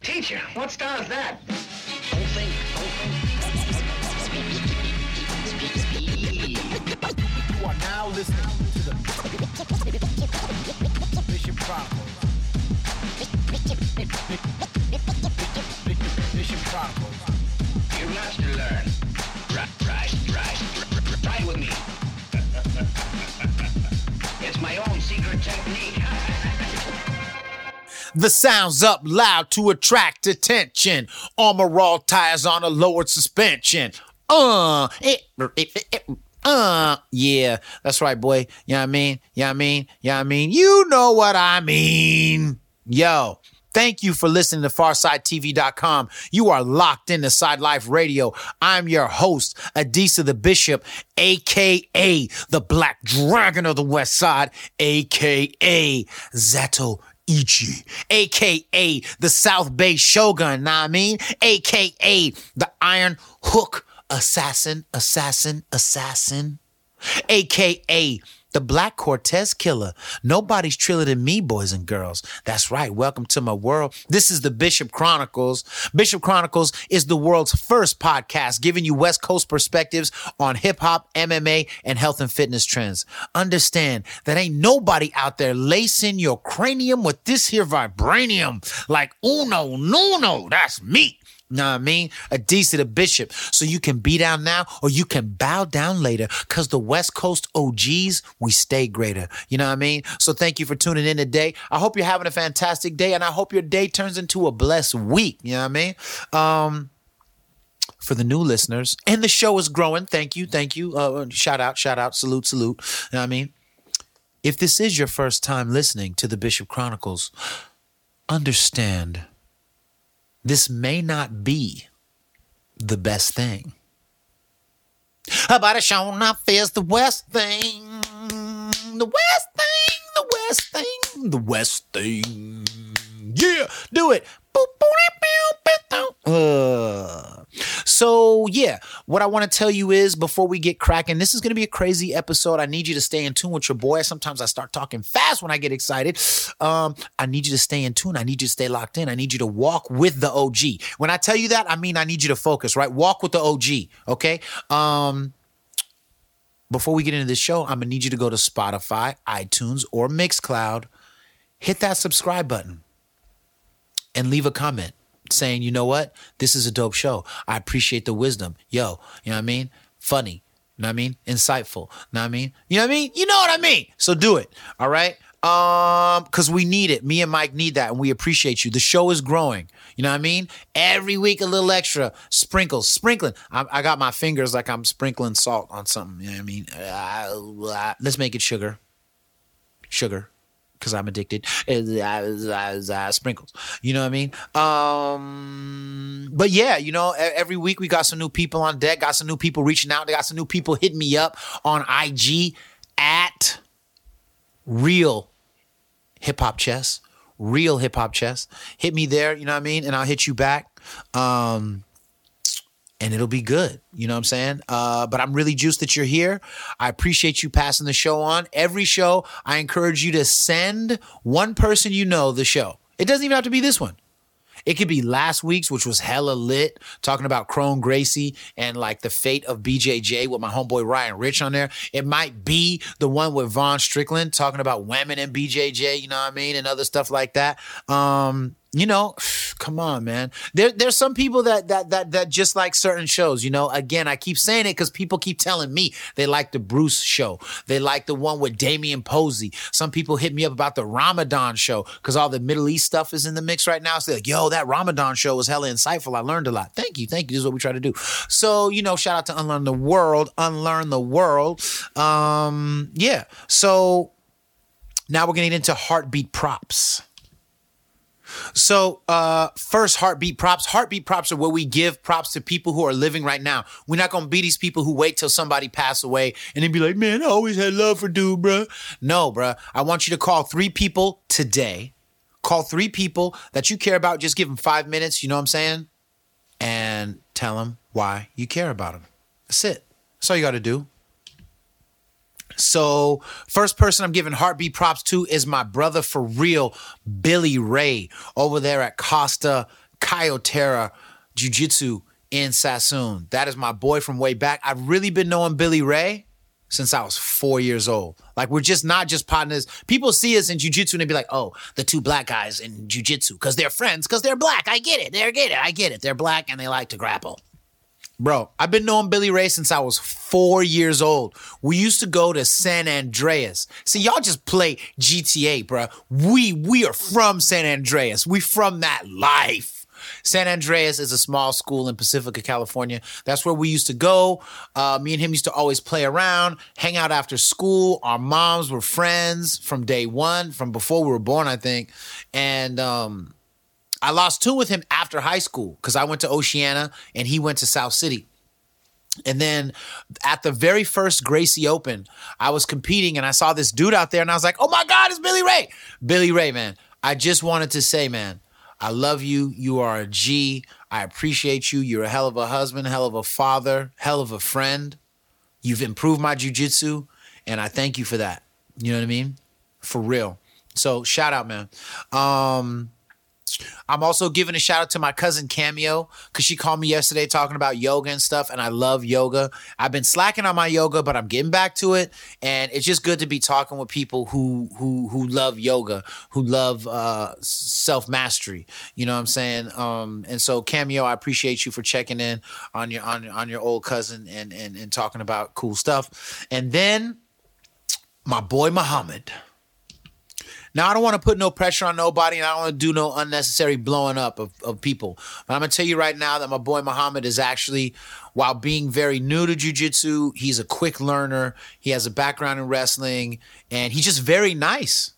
Teacher, what star is that? Don't think, don't think. You are now listening to the Bishop Chronicles. Bishop Chronicles. You're lots to learn. Right, right, right. Try with me. it's my own secret technique. The sounds up loud to attract attention. Armor all tires on a lowered suspension. Uh, it, it, it, uh, yeah, that's right, boy. You know what I mean? You know what I mean? You know what I mean? You know what I mean. Yo, thank you for listening to FarsideTV.com. You are locked into Side Life Radio. I'm your host, Adisa the Bishop, aka the Black Dragon of the West Side, aka Zato Ichi, aka the South Bay Shogun, nah I mean, aka the Iron Hook Assassin, Assassin, Assassin, aka the Black Cortez Killer. Nobody's triller than me, boys and girls. That's right. Welcome to my world. This is the Bishop Chronicles. Bishop Chronicles is the world's first podcast giving you West Coast perspectives on hip hop, MMA, and health and fitness trends. Understand that ain't nobody out there lacing your cranium with this here vibranium like uno, no, no, that's me. Know what I mean? Adisa the bishop. So you can be down now or you can bow down later. Cause the West Coast OGs, we stay greater. You know what I mean? So thank you for tuning in today. I hope you're having a fantastic day and I hope your day turns into a blessed week. You know what I mean? Um, for the new listeners, and the show is growing. Thank you, thank you. Uh, shout out, shout out, salute, salute. You know what I mean? If this is your first time listening to the Bishop Chronicles, understand this may not be the best thing. About a show enough is the West thing. The West thing, the West thing, the West thing. Yeah, do it. Boop, boop, boop, boop. So, yeah, what I want to tell you is before we get cracking, this is going to be a crazy episode. I need you to stay in tune with your boy. Sometimes I start talking fast when I get excited. Um, I need you to stay in tune. I need you to stay locked in. I need you to walk with the OG. When I tell you that, I mean I need you to focus, right? Walk with the OG, okay? Um, before we get into this show, I'm gonna need you to go to Spotify, iTunes, or Mixcloud. Hit that subscribe button and leave a comment saying, you know what? This is a dope show. I appreciate the wisdom. Yo, you know what I mean? Funny. You know what I mean? Insightful. You know what I mean? You know what I mean? You know what I mean? So do it. All right. Um, because we need it. Me and Mike need that, and we appreciate you. The show is growing. You know what I mean? Every week a little extra. Sprinkles, sprinkling. I, I got my fingers like I'm sprinkling salt on something. You know what I mean? Uh, uh, let's make it sugar. Sugar because I'm addicted. Uh, sprinkles. You know what I mean? Um, but yeah, you know, every week we got some new people on deck, got some new people reaching out. They got some new people hitting me up on IG at real hip hop chess, real hip hop chess. Hit me there, you know what I mean? And I'll hit you back. Um, and it'll be good. You know what I'm saying? Uh, but I'm really juiced that you're here. I appreciate you passing the show on. Every show, I encourage you to send one person you know the show. It doesn't even have to be this one. It could be last week's, which was hella lit, talking about Kron Gracie and like the fate of BJJ with my homeboy Ryan Rich on there. It might be the one with Vaughn Strickland talking about women and BJJ, you know what I mean, and other stuff like that. Um, you know, come on, man. There, there's some people that that that that just like certain shows. You know, again, I keep saying it because people keep telling me they like the Bruce show. They like the one with Damian Posey. Some people hit me up about the Ramadan show because all the Middle East stuff is in the mix right now. So they're like, yo, that Ramadan show was hella insightful. I learned a lot. Thank you, thank you. This is what we try to do. So you know, shout out to Unlearn the World, Unlearn the World. Um, yeah. So now we're getting into heartbeat props. So, uh, first heartbeat props. Heartbeat props are where we give props to people who are living right now. We're not gonna be these people who wait till somebody pass away and then be like, "Man, I always had love for dude, bruh." No, bruh. I want you to call three people today. Call three people that you care about. Just give them five minutes. You know what I'm saying? And tell them why you care about them. That's it. That's all you got to do. So, first person I'm giving heartbeat props to is my brother for real, Billy Ray, over there at Costa Kyotera Jiu Jitsu in Sassoon. That is my boy from way back. I've really been knowing Billy Ray since I was four years old. Like we're just not just partners. People see us in jujitsu and they be like, "Oh, the two black guys in jujitsu because they're friends because they're black." I get it. They're get it. I get it. They're black and they like to grapple. Bro, I've been knowing Billy Ray since I was four years old. We used to go to San Andreas. See, y'all just play GTA, bro. We we are from San Andreas. We from that life. San Andreas is a small school in Pacifica, California. That's where we used to go. Uh, me and him used to always play around, hang out after school. Our moms were friends from day one, from before we were born, I think. And um, I lost two with him after high school because I went to Oceana and he went to South City. And then at the very first Gracie Open, I was competing and I saw this dude out there and I was like, oh my God, it's Billy Ray. Billy Ray, man. I just wanted to say, man, I love you. You are a G. I appreciate you. You're a hell of a husband, hell of a father, hell of a friend. You've improved my jujitsu, and I thank you for that. You know what I mean? For real. So shout out, man. Um, I'm also giving a shout out to my cousin Cameo because she called me yesterday talking about yoga and stuff, and I love yoga. I've been slacking on my yoga, but I'm getting back to it, and it's just good to be talking with people who who who love yoga, who love uh, self mastery. You know what I'm saying? Um, and so Cameo, I appreciate you for checking in on your on on your old cousin and and and talking about cool stuff, and then my boy Muhammad. Now I don't want to put no pressure on nobody, and I don't want to do no unnecessary blowing up of, of people. But I'm gonna tell you right now that my boy Muhammad is actually, while being very new to jujitsu, he's a quick learner. He has a background in wrestling, and he's just very nice.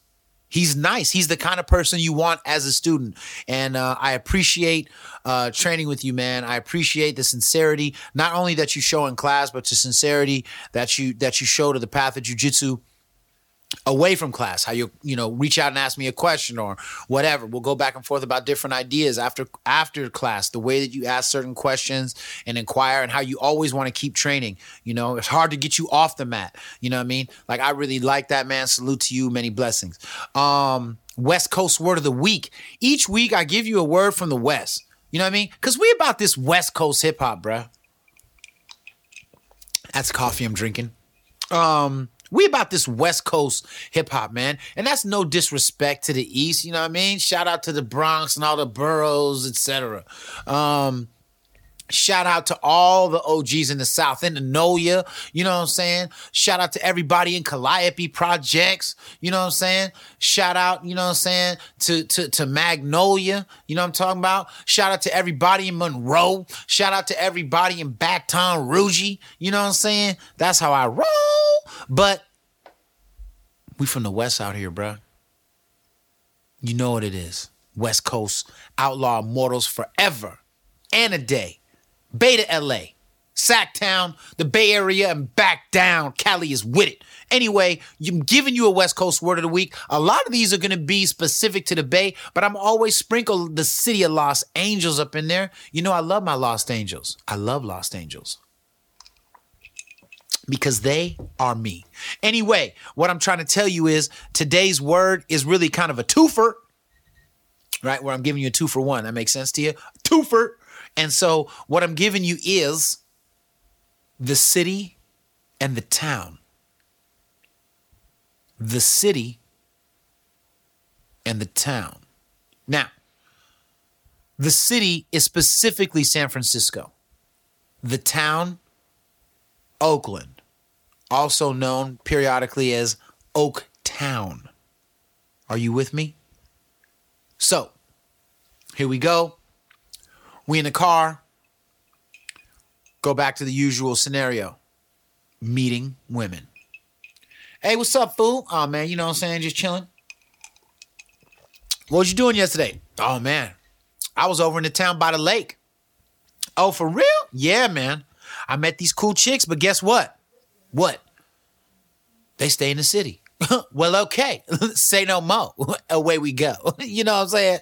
He's nice. He's the kind of person you want as a student. And uh, I appreciate uh, training with you, man. I appreciate the sincerity, not only that you show in class, but the sincerity that you that you show to the path of jujitsu away from class how you you know reach out and ask me a question or whatever. We'll go back and forth about different ideas after after class the way that you ask certain questions and inquire and how you always want to keep training you know? It's hard to get you off the mat you know what i mean? Like i really like that man. Salute to you. Many blessings. Um west coast word of the week. Each week i give you a word from the west you know what i mean? Because we about this west coast hip-hop bruh. That's coffee i'm drinking. Um we about this West Coast hip hop, man. And that's no disrespect to the East, you know what I mean? Shout out to the Bronx and all the boroughs, etc. Um, Shout out to all the OGs in the South, in the NOLA, you know what I'm saying? Shout out to everybody in Calliope Projects, you know what I'm saying? Shout out, you know what I'm saying, to, to, to Magnolia, you know what I'm talking about? Shout out to everybody in Monroe. Shout out to everybody in Baton Rouge, you know what I'm saying? That's how I roll. But we from the West out here, bruh. You know what it is. West Coast, outlaw mortals forever and a day. Beta LA, Sacktown, the Bay Area, and back down. Cali is with it. Anyway, I'm giving you a West Coast word of the week. A lot of these are going to be specific to the Bay, but I'm always sprinkle the city of Los Angeles up in there. You know, I love my Lost Angels. I love Lost Angels because they are me. Anyway, what I'm trying to tell you is today's word is really kind of a twofer, right? Where I'm giving you a two for one. That makes sense to you? Twofer. And so what I'm giving you is the city and the town. The city and the town. Now, the city is specifically San Francisco. The town, Oakland, also known periodically as Oak Town. Are you with me? So, here we go. We in the car. Go back to the usual scenario. Meeting women. Hey, what's up, fool? Oh man, you know what I'm saying? Just chilling. What was you doing yesterday? Oh man. I was over in the town by the lake. Oh, for real? Yeah, man. I met these cool chicks, but guess what? What? They stay in the city. well, okay. Say no more. Away we go. you know what I'm saying?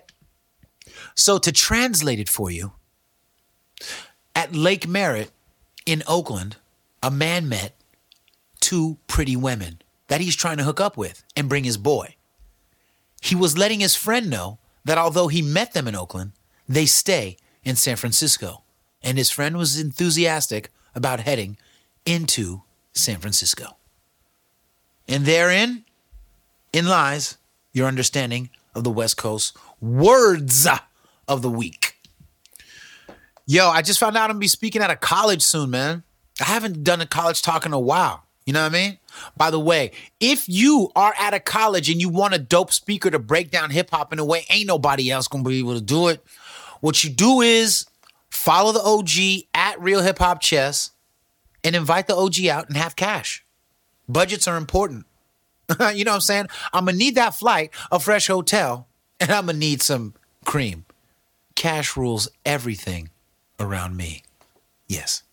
So to translate it for you, at Lake Merritt in Oakland, a man met two pretty women that he's trying to hook up with and bring his boy. He was letting his friend know that although he met them in Oakland, they stay in San Francisco. And his friend was enthusiastic about heading into San Francisco. And therein, in lies your understanding of the West Coast words of the week. Yo, I just found out I'm gonna be speaking at a college soon, man. I haven't done a college talk in a while. You know what I mean? By the way, if you are at a college and you want a dope speaker to break down hip hop in a way ain't nobody else gonna be able to do it, what you do is follow the OG at Real Hip Hop Chess and invite the OG out and have cash. Budgets are important. you know what I'm saying? I'm gonna need that flight, a fresh hotel, and I'm gonna need some cream. Cash rules everything around me. Yes.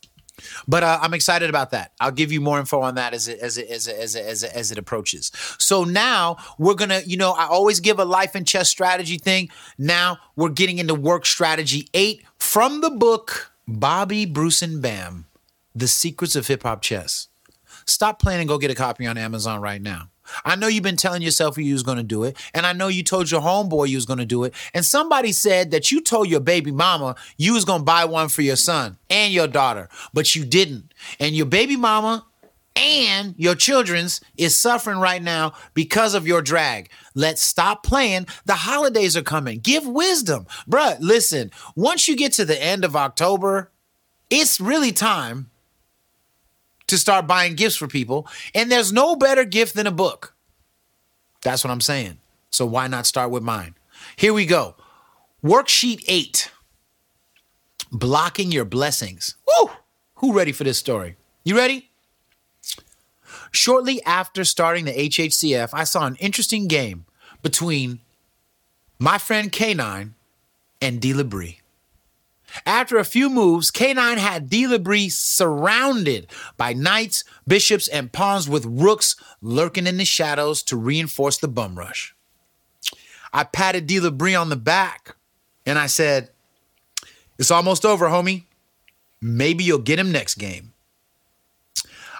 But uh, I'm excited about that. I'll give you more info on that as it as it as it, as it, as it, as it approaches. So now we're gonna, you know, I always give a life and chess strategy thing. Now we're getting into work strategy eight from the book Bobby Bruce and Bam: The Secrets of Hip Hop Chess. Stop playing and go get a copy on Amazon right now. I know you've been telling yourself you was going to do it, and I know you told your homeboy you was going to do it, and somebody said that you told your baby mama you was going to buy one for your son and your daughter, but you didn't. And your baby mama and your children's is suffering right now because of your drag. Let's stop playing. The holidays are coming. Give wisdom. Bruh, listen, once you get to the end of October, it's really time to start buying gifts for people. And there's no better gift than a book. That's what I'm saying. So why not start with mine? Here we go. Worksheet eight blocking your blessings. Woo! Who ready for this story? You ready? Shortly after starting the HHCF, I saw an interesting game between my friend K9 and D. Labrie. After a few moves, K9 had D. Labrie surrounded by knights, bishops, and pawns with rooks lurking in the shadows to reinforce the bum rush. I patted D. Labrie on the back and I said, It's almost over, homie. Maybe you'll get him next game.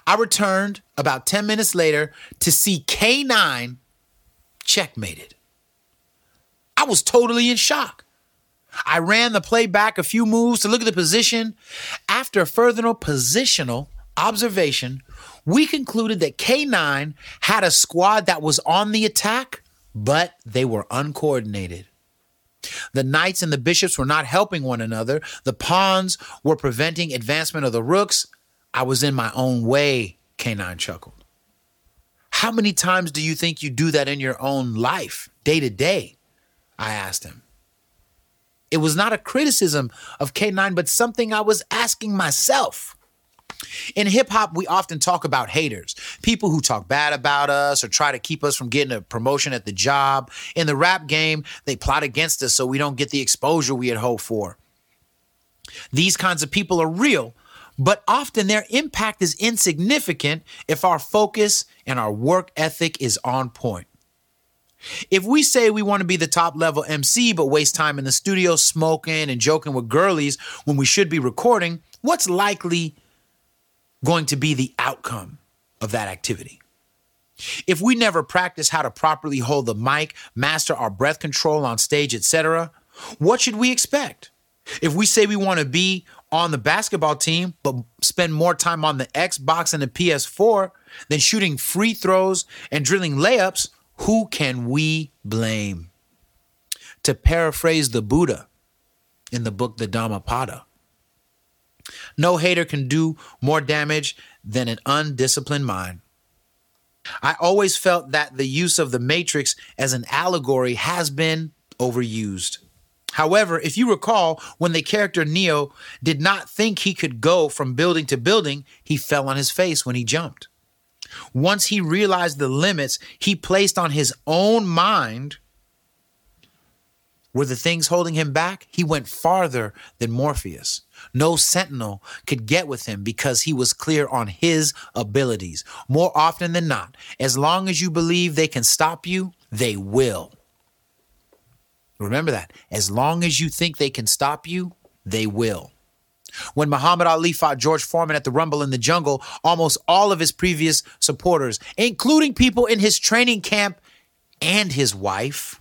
I returned about 10 minutes later to see K9 checkmated. I was totally in shock. I ran the play back a few moves to look at the position. After further positional observation, we concluded that K9 had a squad that was on the attack, but they were uncoordinated. The knights and the bishops were not helping one another. The pawns were preventing advancement of the rooks. I was in my own way, K9 chuckled. How many times do you think you do that in your own life, day to day? I asked him. It was not a criticism of K9, but something I was asking myself. In hip hop, we often talk about haters, people who talk bad about us or try to keep us from getting a promotion at the job. In the rap game, they plot against us so we don't get the exposure we had hoped for. These kinds of people are real, but often their impact is insignificant if our focus and our work ethic is on point. If we say we want to be the top level MC but waste time in the studio smoking and joking with girlies when we should be recording, what's likely going to be the outcome of that activity? If we never practice how to properly hold the mic, master our breath control on stage, etc., what should we expect? If we say we want to be on the basketball team but spend more time on the Xbox and the PS4 than shooting free throws and drilling layups, who can we blame? To paraphrase the Buddha in the book The Dhammapada, no hater can do more damage than an undisciplined mind. I always felt that the use of the Matrix as an allegory has been overused. However, if you recall, when the character Neo did not think he could go from building to building, he fell on his face when he jumped. Once he realized the limits he placed on his own mind were the things holding him back, he went farther than Morpheus. No sentinel could get with him because he was clear on his abilities. More often than not, as long as you believe they can stop you, they will. Remember that. As long as you think they can stop you, they will. When Muhammad Ali fought George Foreman at the Rumble in the Jungle, almost all of his previous supporters, including people in his training camp and his wife,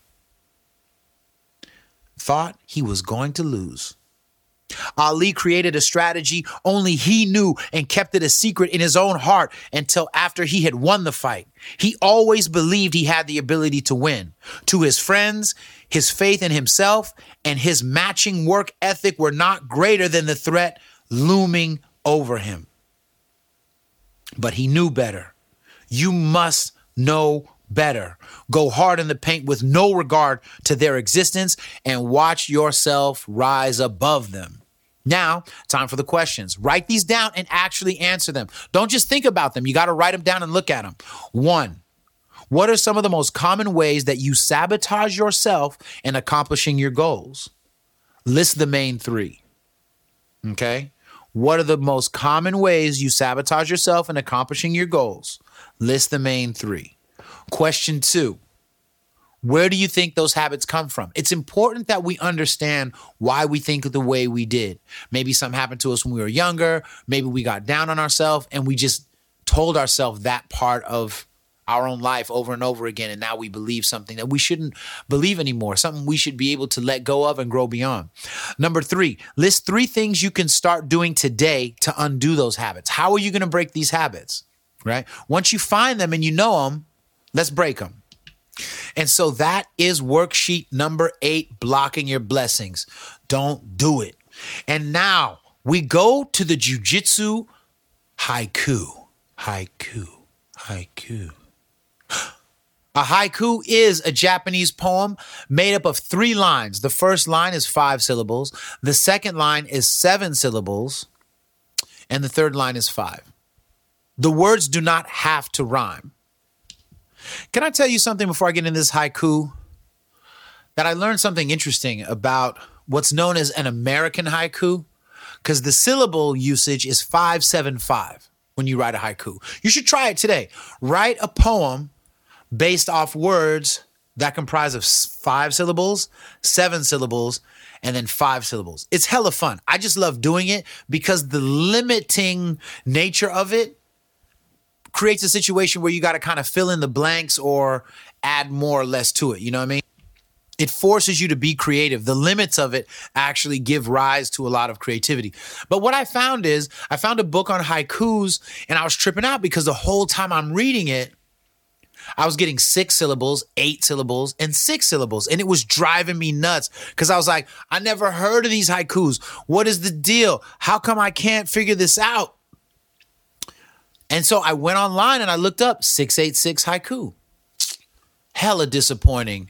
thought he was going to lose. Ali created a strategy only he knew and kept it a secret in his own heart until after he had won the fight. He always believed he had the ability to win. To his friends, his faith in himself and his matching work ethic were not greater than the threat looming over him. But he knew better. You must know better. Go hard in the paint with no regard to their existence and watch yourself rise above them. Now, time for the questions. Write these down and actually answer them. Don't just think about them. You got to write them down and look at them. One, what are some of the most common ways that you sabotage yourself in accomplishing your goals? List the main three. Okay. What are the most common ways you sabotage yourself in accomplishing your goals? List the main three. Question two Where do you think those habits come from? It's important that we understand why we think the way we did. Maybe something happened to us when we were younger. Maybe we got down on ourselves and we just told ourselves that part of our own life over and over again. And now we believe something that we shouldn't believe anymore, something we should be able to let go of and grow beyond. Number three, list three things you can start doing today to undo those habits. How are you going to break these habits? Right? Once you find them and you know them, let's break them. And so that is worksheet number eight blocking your blessings. Don't do it. And now we go to the jujitsu haiku. Haiku. Haiku. A haiku is a Japanese poem made up of three lines. The first line is five syllables, the second line is seven syllables, and the third line is five. The words do not have to rhyme. Can I tell you something before I get into this haiku? That I learned something interesting about what's known as an American haiku, because the syllable usage is 575 when you write a haiku. You should try it today. Write a poem based off words that comprise of five syllables, seven syllables, and then five syllables. It's hella fun. I just love doing it because the limiting nature of it creates a situation where you got to kind of fill in the blanks or add more or less to it. You know what I mean? It forces you to be creative. The limits of it actually give rise to a lot of creativity. But what I found is I found a book on haikus and I was tripping out because the whole time I'm reading it, I was getting six syllables, eight syllables, and six syllables. And it was driving me nuts because I was like, I never heard of these haikus. What is the deal? How come I can't figure this out? And so I went online and I looked up 686 haiku. Hella disappointing.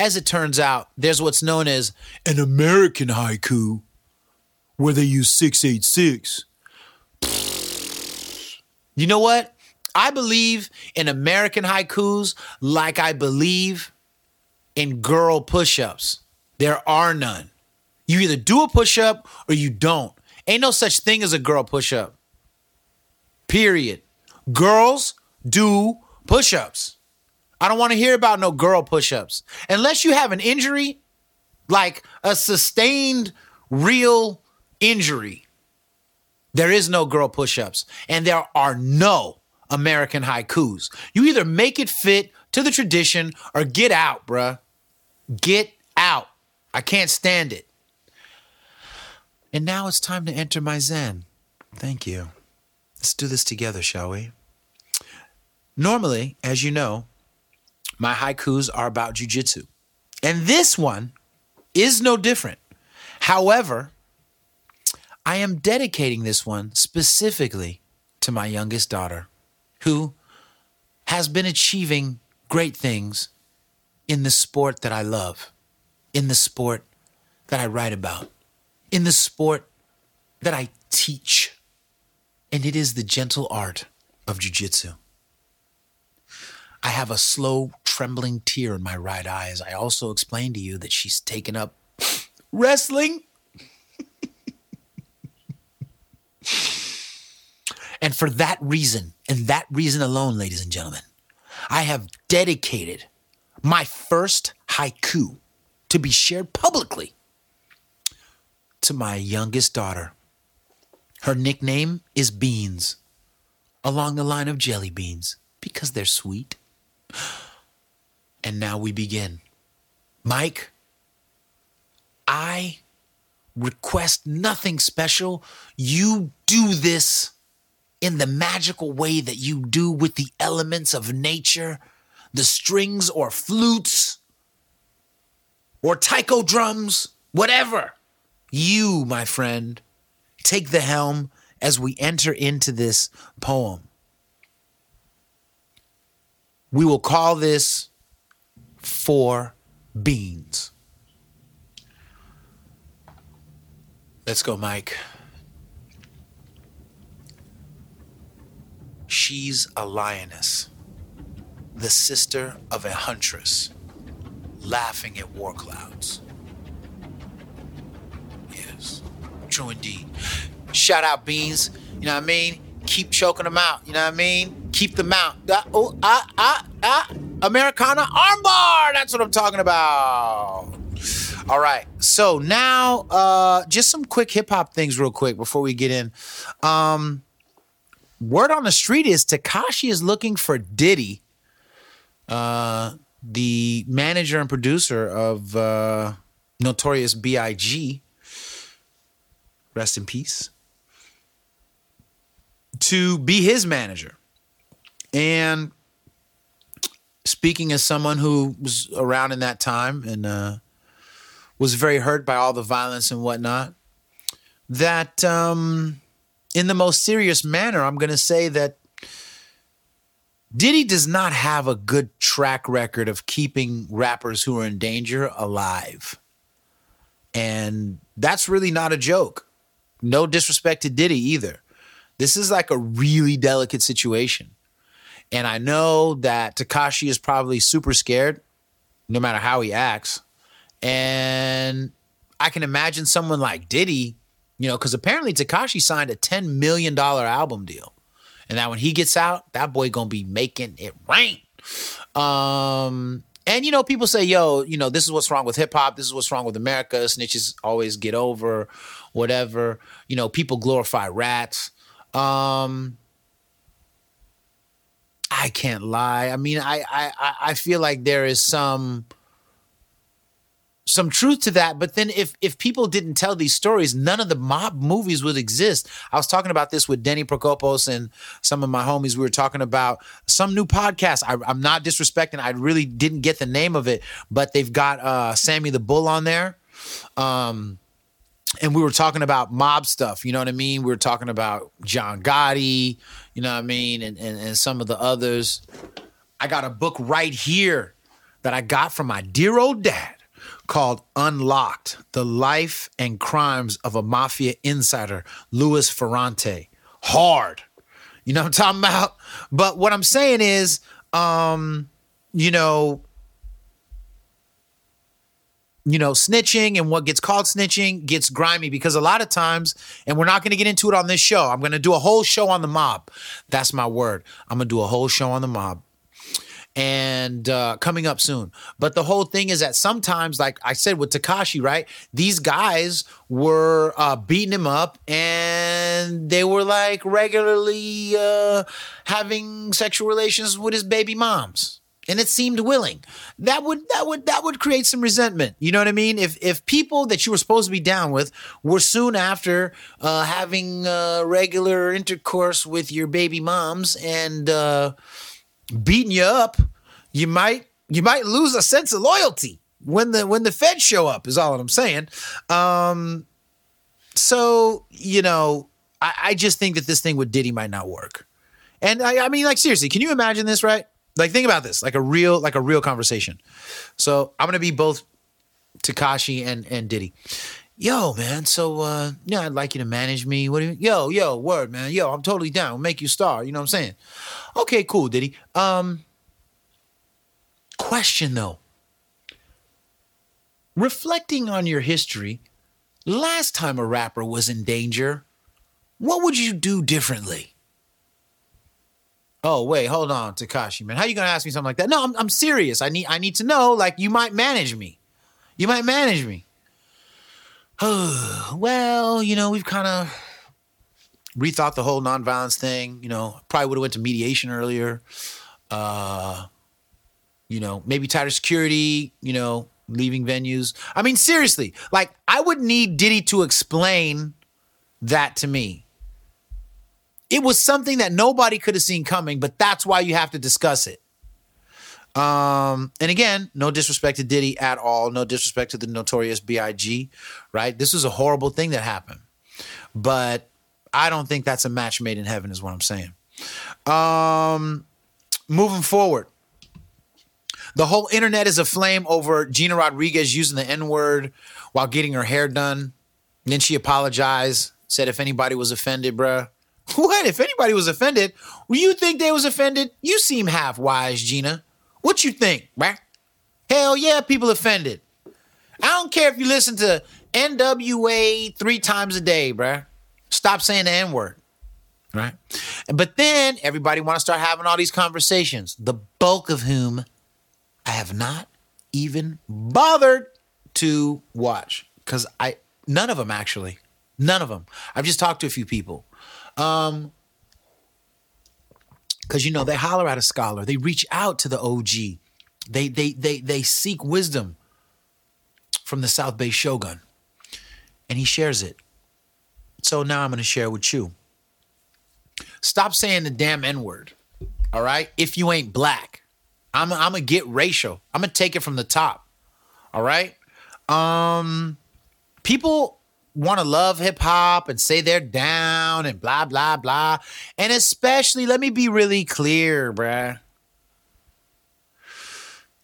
As it turns out, there's what's known as an American haiku where they use 686. You know what? I believe in American haikus like I believe in girl push ups. There are none. You either do a push up or you don't. Ain't no such thing as a girl push up. Period. Girls do push ups. I don't want to hear about no girl push ups. Unless you have an injury, like a sustained real injury, there is no girl push ups. And there are no American haikus. You either make it fit to the tradition or get out, bruh. Get out. I can't stand it. And now it's time to enter my Zen. Thank you. Let's do this together, shall we? Normally, as you know, my haikus are about jujitsu. And this one is no different. However, I am dedicating this one specifically to my youngest daughter, who has been achieving great things in the sport that I love, in the sport that I write about, in the sport that I teach. And it is the gentle art of jujitsu. I have a slow, trembling tear in my right eye as I also explain to you that she's taken up wrestling. and for that reason, and that reason alone, ladies and gentlemen, I have dedicated my first haiku to be shared publicly to my youngest daughter. Her nickname is Beans, along the line of jelly beans, because they're sweet. And now we begin. Mike, I request nothing special. You do this in the magical way that you do with the elements of nature, the strings or flutes or taiko drums, whatever. You, my friend, take the helm as we enter into this poem. We will call this Four Beans. Let's go, Mike. She's a lioness, the sister of a huntress, laughing at war clouds. Yes, true indeed. Shout out Beans, you know what I mean? Keep choking them out, you know what I mean? Keep them out. Ah, oh, ah, ah, ah. Americana armbar, that's what I'm talking about. All right. So now, uh, just some quick hip hop things, real quick, before we get in. Um, word on the street is Tekashi is looking for Diddy, uh, the manager and producer of uh, Notorious B.I.G. Rest in peace. To be his manager. And speaking as someone who was around in that time and uh, was very hurt by all the violence and whatnot, that um, in the most serious manner, I'm going to say that Diddy does not have a good track record of keeping rappers who are in danger alive. And that's really not a joke. No disrespect to Diddy either. This is like a really delicate situation. And I know that Tekashi is probably super scared, no matter how he acts. And I can imagine someone like Diddy, you know, because apparently Tekashi signed a $10 million album deal. And that when he gets out, that boy gonna be making it rain. Um, and you know, people say, yo, you know, this is what's wrong with hip hop, this is what's wrong with America, snitches always get over, whatever. You know, people glorify rats. Um I can't lie. I mean, I I I- feel like there is some some truth to that. But then if if people didn't tell these stories, none of the mob movies would exist. I was talking about this with Denny Prokopos and some of my homies. We were talking about some new podcast. I, I'm not disrespecting. I really didn't get the name of it, but they've got uh, Sammy the Bull on there. Um, and we were talking about mob stuff, you know what I mean? We were talking about John Gotti, you know what I mean, and, and and some of the others. I got a book right here that I got from my dear old dad called Unlocked: The Life and Crimes of a Mafia Insider, Louis Ferrante. Hard. You know what I'm talking about? But what I'm saying is, um, you know, you know, snitching and what gets called snitching gets grimy because a lot of times, and we're not going to get into it on this show. I'm going to do a whole show on the mob. That's my word. I'm going to do a whole show on the mob and uh, coming up soon. But the whole thing is that sometimes, like I said with Tekashi, right? These guys were uh, beating him up, and they were like regularly uh, having sexual relations with his baby moms. And it seemed willing. That would that would that would create some resentment. You know what I mean? If if people that you were supposed to be down with were soon after uh, having uh, regular intercourse with your baby moms and uh, beating you up, you might you might lose a sense of loyalty when the when the feds show up. Is all that I'm saying. Um, so you know, I, I just think that this thing with Diddy might not work. And I, I mean, like seriously, can you imagine this? Right? Like think about this, like a real like a real conversation. So I'm gonna be both Tekashi and and Diddy. Yo, man. So, uh, yeah, I'd like you to manage me. What do you? Yo, yo, word, man. Yo, I'm totally down. We'll make you star. You know what I'm saying? Okay, cool, Diddy. Um, question though. Reflecting on your history, last time a rapper was in danger, what would you do differently? Oh wait, hold on, Tekashi, man. How you gonna ask me something like that? No, I'm, I'm serious. I need I need to know. Like you might manage me. You might manage me. well, you know, we've kind of rethought the whole nonviolence thing. You know, probably would have went to mediation earlier. Uh, you know, maybe tighter security. You know, leaving venues. I mean, seriously, like I would need Diddy to explain that to me. It was something that nobody could have seen coming, but that's why you have to discuss it. Um, and again, no disrespect to Diddy at all, no disrespect to the notorious B.I.G., right? This was a horrible thing that happened. But I don't think that's a match made in heaven, is what I'm saying. Um, moving forward, the whole internet is aflame over Gina Rodriguez using the N word while getting her hair done. And then she apologized, said if anybody was offended, bruh. What? If anybody was offended, well, you think they was offended? You seem half wise, Gina. What you think, bruh? Hell yeah, people offended. I don't care if you listen to NWA three times a day, bruh. Stop saying the N word right? But then everybody want to start having all these conversations, the bulk of whom I have not even bothered to watch because I none of them actually, none of them. I've just talked to a few people. Um, because you know they holler at a scholar, they reach out to the OG, they they they they seek wisdom from the South Bay Shogun, and he shares it. So now I'm going to share with you. Stop saying the damn N word. All right. If you ain't black, I'm I'm gonna get racial. I'm gonna take it from the top. All right. Um, people want to love hip hop and say they're down and blah blah blah. And especially, let me be really clear, bruh.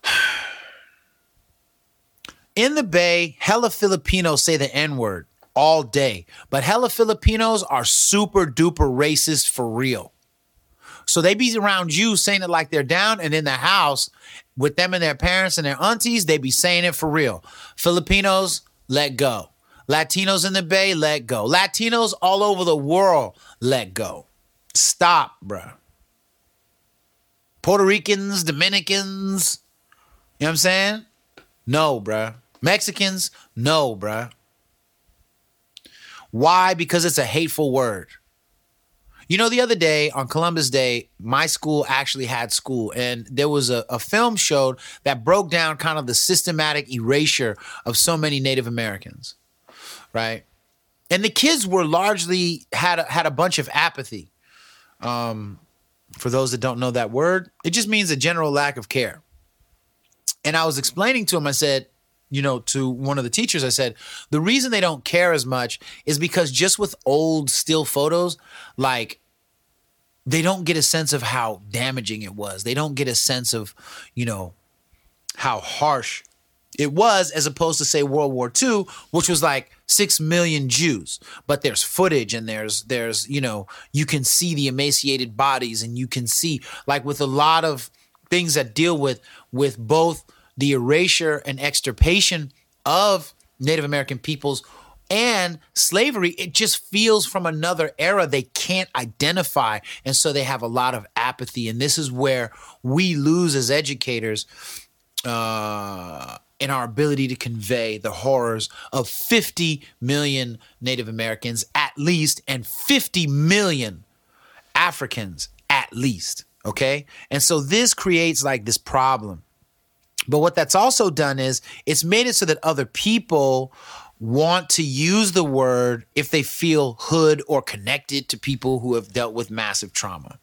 In the Bay, hella Filipinos say the N word all day, but hella Filipinos are super duper racist for real. So they be around you saying it like they're down, and in the house with them and their parents and their aunties, they be saying it for real. Filipinos, let go. Latinos in the Bay, let go. Latinos all over the world, let go. Stop, bruh. Puerto Ricans, Dominicans, you know what I'm saying? No, bruh. Mexicans, no, bruh. Why? Because it's a hateful word. You know, the other day on Columbus Day, my school actually had school, and there was a, a film showed that broke down kind of the systematic erasure of so many Native Americans, right? And the kids were largely had a, had a bunch of apathy. Um, for those that don't know that word, it just means a general lack of care. And I was explaining to him, I said, you know, to one of the teachers, I said, the reason they don't care as much is because just with old still photos, like they don't get a sense of how damaging it was. They don't get a sense of, you know, how harsh it was as opposed to say World War II, which was like six million Jews. But there's footage and there's there's, you know, you can see the emaciated bodies and you can see like with a lot of things that deal with with both the erasure and extirpation of Native American peoples and slavery, it just feels from another era they can't identify. And so they have a lot of apathy. And this is where we lose as educators uh, in our ability to convey the horrors of 50 million Native Americans at least and 50 million Africans at least. Okay. And so this creates like this problem. But what that's also done is it's made it so that other people want to use the word if they feel hood or connected to people who have dealt with massive trauma.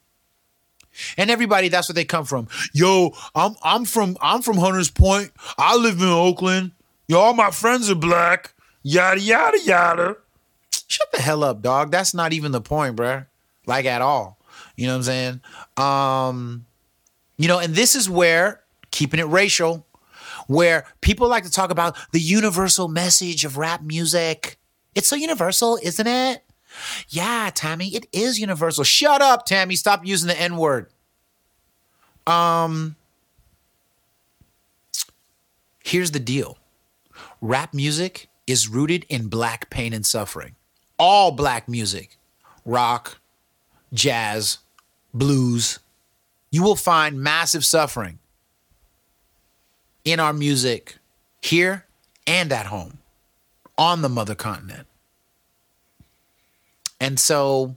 And everybody, that's where they come from. Yo, I'm I'm from I'm from Hunters Point. I live in Oakland. Yo, all my friends are black. Yada yada yada. Shut the hell up, dog. That's not even the point, bruh. Like at all. You know what I'm saying? Um, you know, and this is where keeping it racial, where people like to talk about the universal message of rap music. It's so universal, isn't it? Yeah, Tammy, it is universal. Shut up, Tammy. Stop using the N word. Um, here's the deal rap music is rooted in black pain and suffering. All black music, rock, jazz, blues, you will find massive suffering in our music here and at home on the mother continent. And so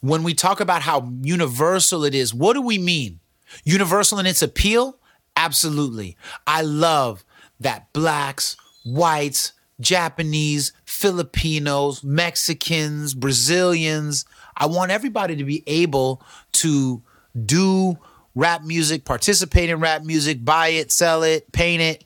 when we talk about how universal it is, what do we mean? Universal in its appeal? Absolutely. I love that blacks, whites, Japanese, Filipinos, Mexicans, Brazilians, I want everybody to be able to do rap music, participate in rap music, buy it, sell it, paint it.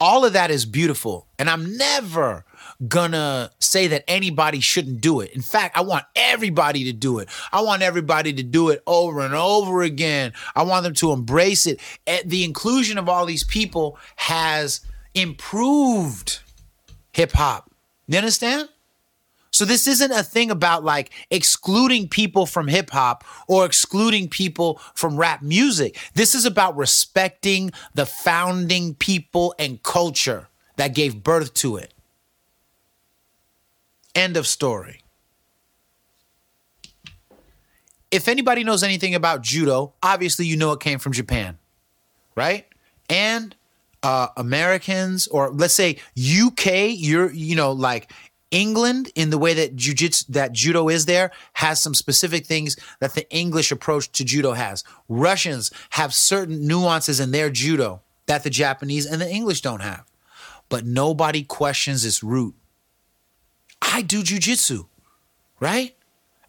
All of that is beautiful. And I'm never gonna say that anybody shouldn't do it. In fact, I want everybody to do it. I want everybody to do it over and over again. I want them to embrace it. Eh, The inclusion of all these people has improved hip hop. You understand? So this isn't a thing about like excluding people from hip hop or excluding people from rap music. This is about respecting the founding people and culture that gave birth to it. End of story. If anybody knows anything about judo, obviously you know it came from Japan, right? And uh, Americans, or let's say UK, you're you know like England in the way that jujitsu that judo is there has some specific things that the English approach to judo has. Russians have certain nuances in their judo that the Japanese and the English don't have. But nobody questions its root. I do jujitsu, right?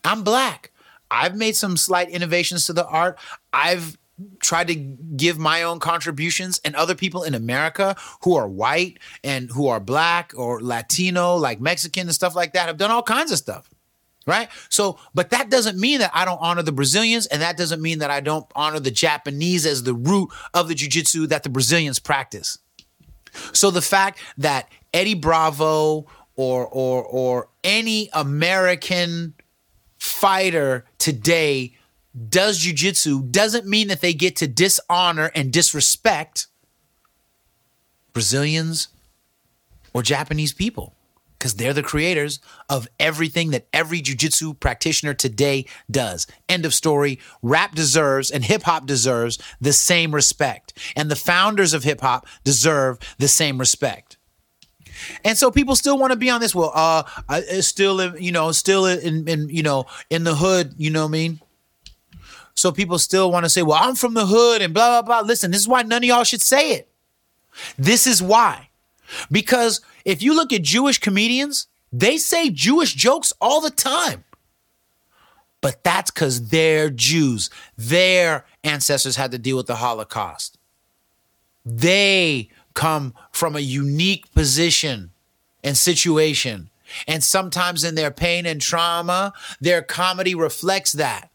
I'm black. I've made some slight innovations to the art. I've tried to give my own contributions, and other people in America who are white and who are black or Latino, like Mexican and stuff like that, have done all kinds of stuff. Right. So, but that doesn't mean that I don't honor the Brazilians, and that doesn't mean that I don't honor the Japanese as the root of the jujitsu that the Brazilians practice. So the fact that Eddie Bravo or or or any American fighter today does jujitsu doesn't mean that they get to dishonor and disrespect Brazilians or Japanese people because they're the creators of everything that every jujitsu practitioner today does. End of story. Rap deserves and hip hop deserves the same respect, and the founders of hip hop deserve the same respect. And so people still want to be on this. Well, uh, I, it's still, in, you know, still in, in, you know, in the hood. You know what I mean? So people still want to say, well, I'm from the hood and blah, blah, blah. Listen, this is why none of y'all should say it. This is why. Because if you look at Jewish comedians, they say Jewish jokes all the time. But that's because they're Jews. Their ancestors had to deal with the Holocaust. They come from a unique position and situation. And sometimes in their pain and trauma, their comedy reflects that.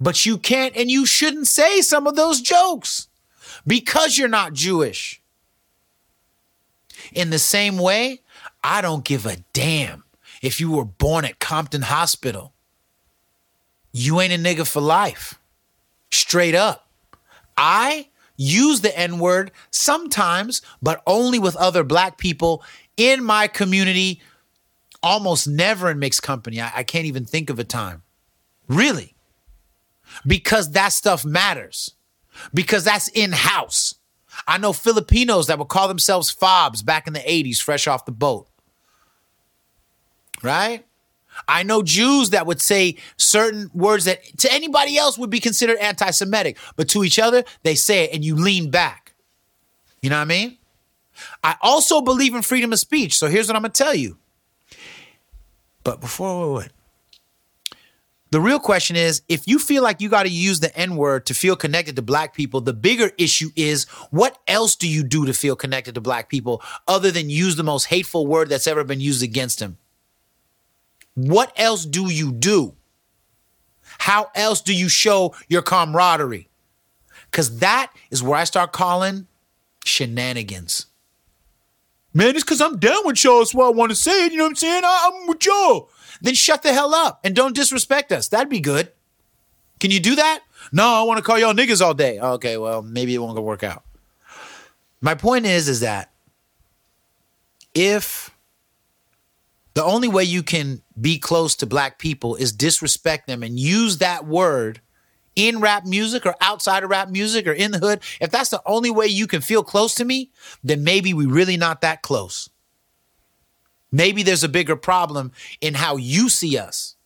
But you can't and you shouldn't say some of those jokes because you're not Jewish. In the same way, I don't give a damn if you were born at Compton Hospital. You ain't a nigga for life. Straight up. I use the N word sometimes, but only with other black people in my community, almost never in mixed company. I, I can't even think of a time. Really because that stuff matters. Because that's in house. I know Filipinos that would call themselves fobs back in the 80s, fresh off the boat. Right? I know Jews that would say certain words that to anybody else would be considered anti Semitic, but to each other, they say it and you lean back. You know what I mean? I also believe in freedom of speech. So here's what I'm going to tell you. But before, wait, wait. The real question is if you feel like you got to use the N word to feel connected to black people, the bigger issue is what else do you do to feel connected to black people other than use the most hateful word that's ever been used against them? What else do you do? How else do you show your camaraderie? Because that is where I start calling shenanigans. Man, it's because I'm down with y'all. That's why I want to say it. You know what I'm saying? I- I'm with y'all. Then shut the hell up and don't disrespect us. That'd be good. Can you do that? No, I want to call y'all niggas all day. Okay, well, maybe it won't work out. My point is, is that if the only way you can be close to black people is disrespect them and use that word in rap music or outside of rap music or in the hood, if that's the only way you can feel close to me, then maybe we're really not that close. Maybe there's a bigger problem in how you see us.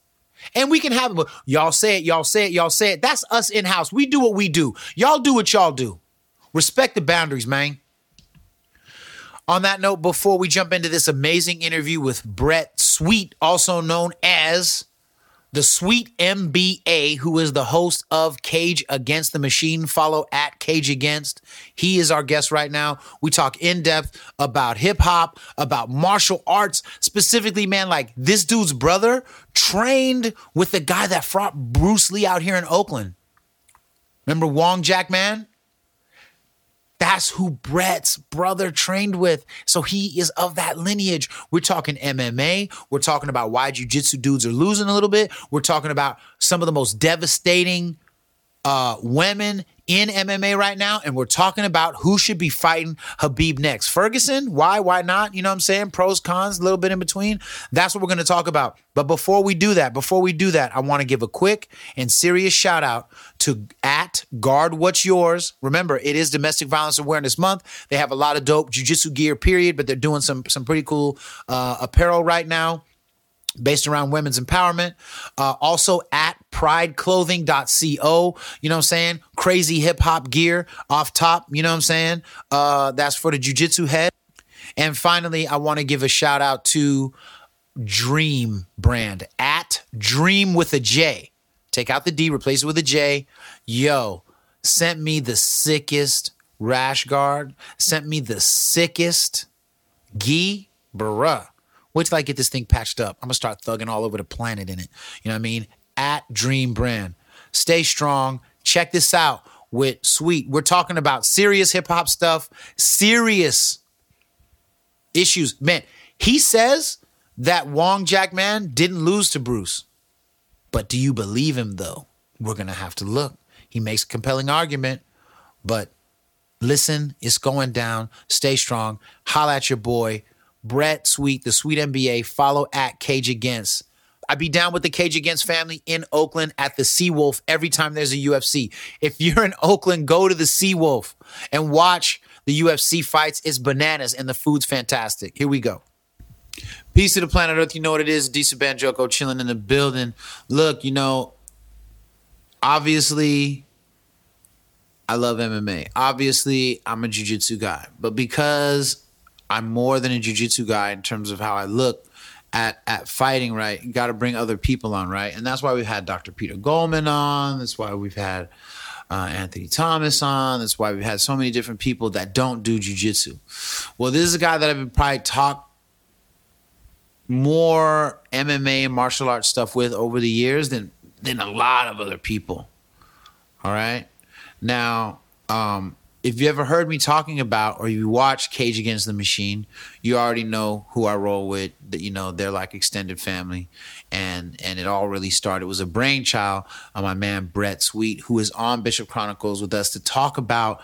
And we can have it, but y'all say it, y'all say it, y'all say it. That's us in house. We do what we do. Y'all do what y'all do. respect the boundaries, man. On that note, before we jump into this amazing interview with Brett Sweet, also known as the Sweet MBA, who is the host of Cage Against the Machine. Follow at Cage Against. He is our guest right now. We talk in depth about hip hop, about martial arts, specifically, man, like this dude's brother trained with the guy that fought Bruce Lee out here in Oakland. Remember Wong Jack Man? That's who Brett's brother trained with. So he is of that lineage. We're talking MMA. We're talking about why jiu-jitsu dudes are losing a little bit. We're talking about some of the most devastating uh, women in MMA right now, and we're talking about who should be fighting Khabib next. Ferguson, why, why not? You know what I'm saying? Pros, cons, a little bit in between. That's what we're going to talk about. But before we do that, before we do that, I want to give a quick and serious shout out to at Guard What's Yours. Remember, it is Domestic Violence Awareness Month. They have a lot of dope jujitsu gear, period, but they're doing some some pretty cool uh, apparel right now based around women's empowerment. Uh, also at prideclothing.co. You know what I'm saying? Crazy hip hop gear off top. You know what I'm saying? Uh, that's for the jujitsu head. And finally, I want to give a shout out to Dream brand at Dream with a J. Take out the D, replace it with a J. Yo, sent me the sickest rash guard, sent me the sickest gi, bruh. Wait till I get this thing patched up. I'm gonna start thugging all over the planet in it. You know what I mean? At Dream Brand. Stay strong. Check this out with Sweet. We're talking about serious hip hop stuff, serious issues. Man, he says that Wong Jack Man didn't lose to Bruce. But do you believe him though? We're gonna have to look. He makes a compelling argument, but listen, it's going down. Stay strong. Holla at your boy. Brett Sweet, the Sweet MBA. Follow at Cage Against. I'd be down with the Cage Against family in Oakland at the Seawolf every time there's a UFC. If you're in Oakland, go to the Seawolf and watch the UFC fights. It's bananas and the food's fantastic. Here we go. Peace to the planet Earth. You know what it is. Adisa Banjoko chilling in the building. Look, you know, obviously, I love MMA. Obviously, I'm a jiu-jitsu guy. But because I'm more than a jiu-jitsu guy in terms of how I look at at fighting, right? Got to bring other people on, right? And that's why we've had Dr. Peter Goldman on. That's why we've had uh, Anthony Thomas on. That's why we've had so many different people that don't do jiu-jitsu. Well, this is a guy that I've been probably talk more MMA martial arts stuff with over the years than than a lot of other people. All right. Now, um, if you ever heard me talking about or you watch Cage Against the Machine, you already know who I roll with. That you know they're like extended family, and and it all really started. It was a brainchild of my man Brett Sweet, who is on Bishop Chronicles with us to talk about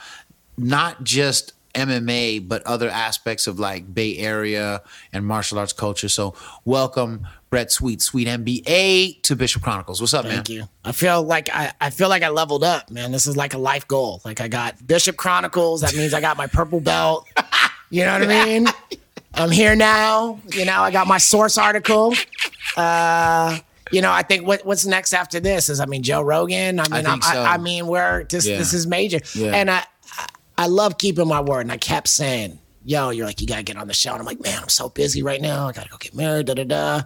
not just MMA, but other aspects of like Bay Area and martial arts culture. So welcome, Brett Sweet, Sweet MBA to Bishop Chronicles. What's up, Thank man? Thank you. I feel like I, I feel like I leveled up, man. This is like a life goal. Like I got Bishop Chronicles. That means I got my purple belt. You know what I mean? I'm here now. You know, I got my source article. Uh, you know, I think what what's next after this is, I mean, Joe Rogan. I mean, I, so. I, I mean, we're just Yeah. this is major, Yeah. and I, I I love keeping my word, and I kept saying, "Yo, you're like, you gotta get on the show," and I'm like, "Man, I'm so busy right now. I gotta go get married." Da da da.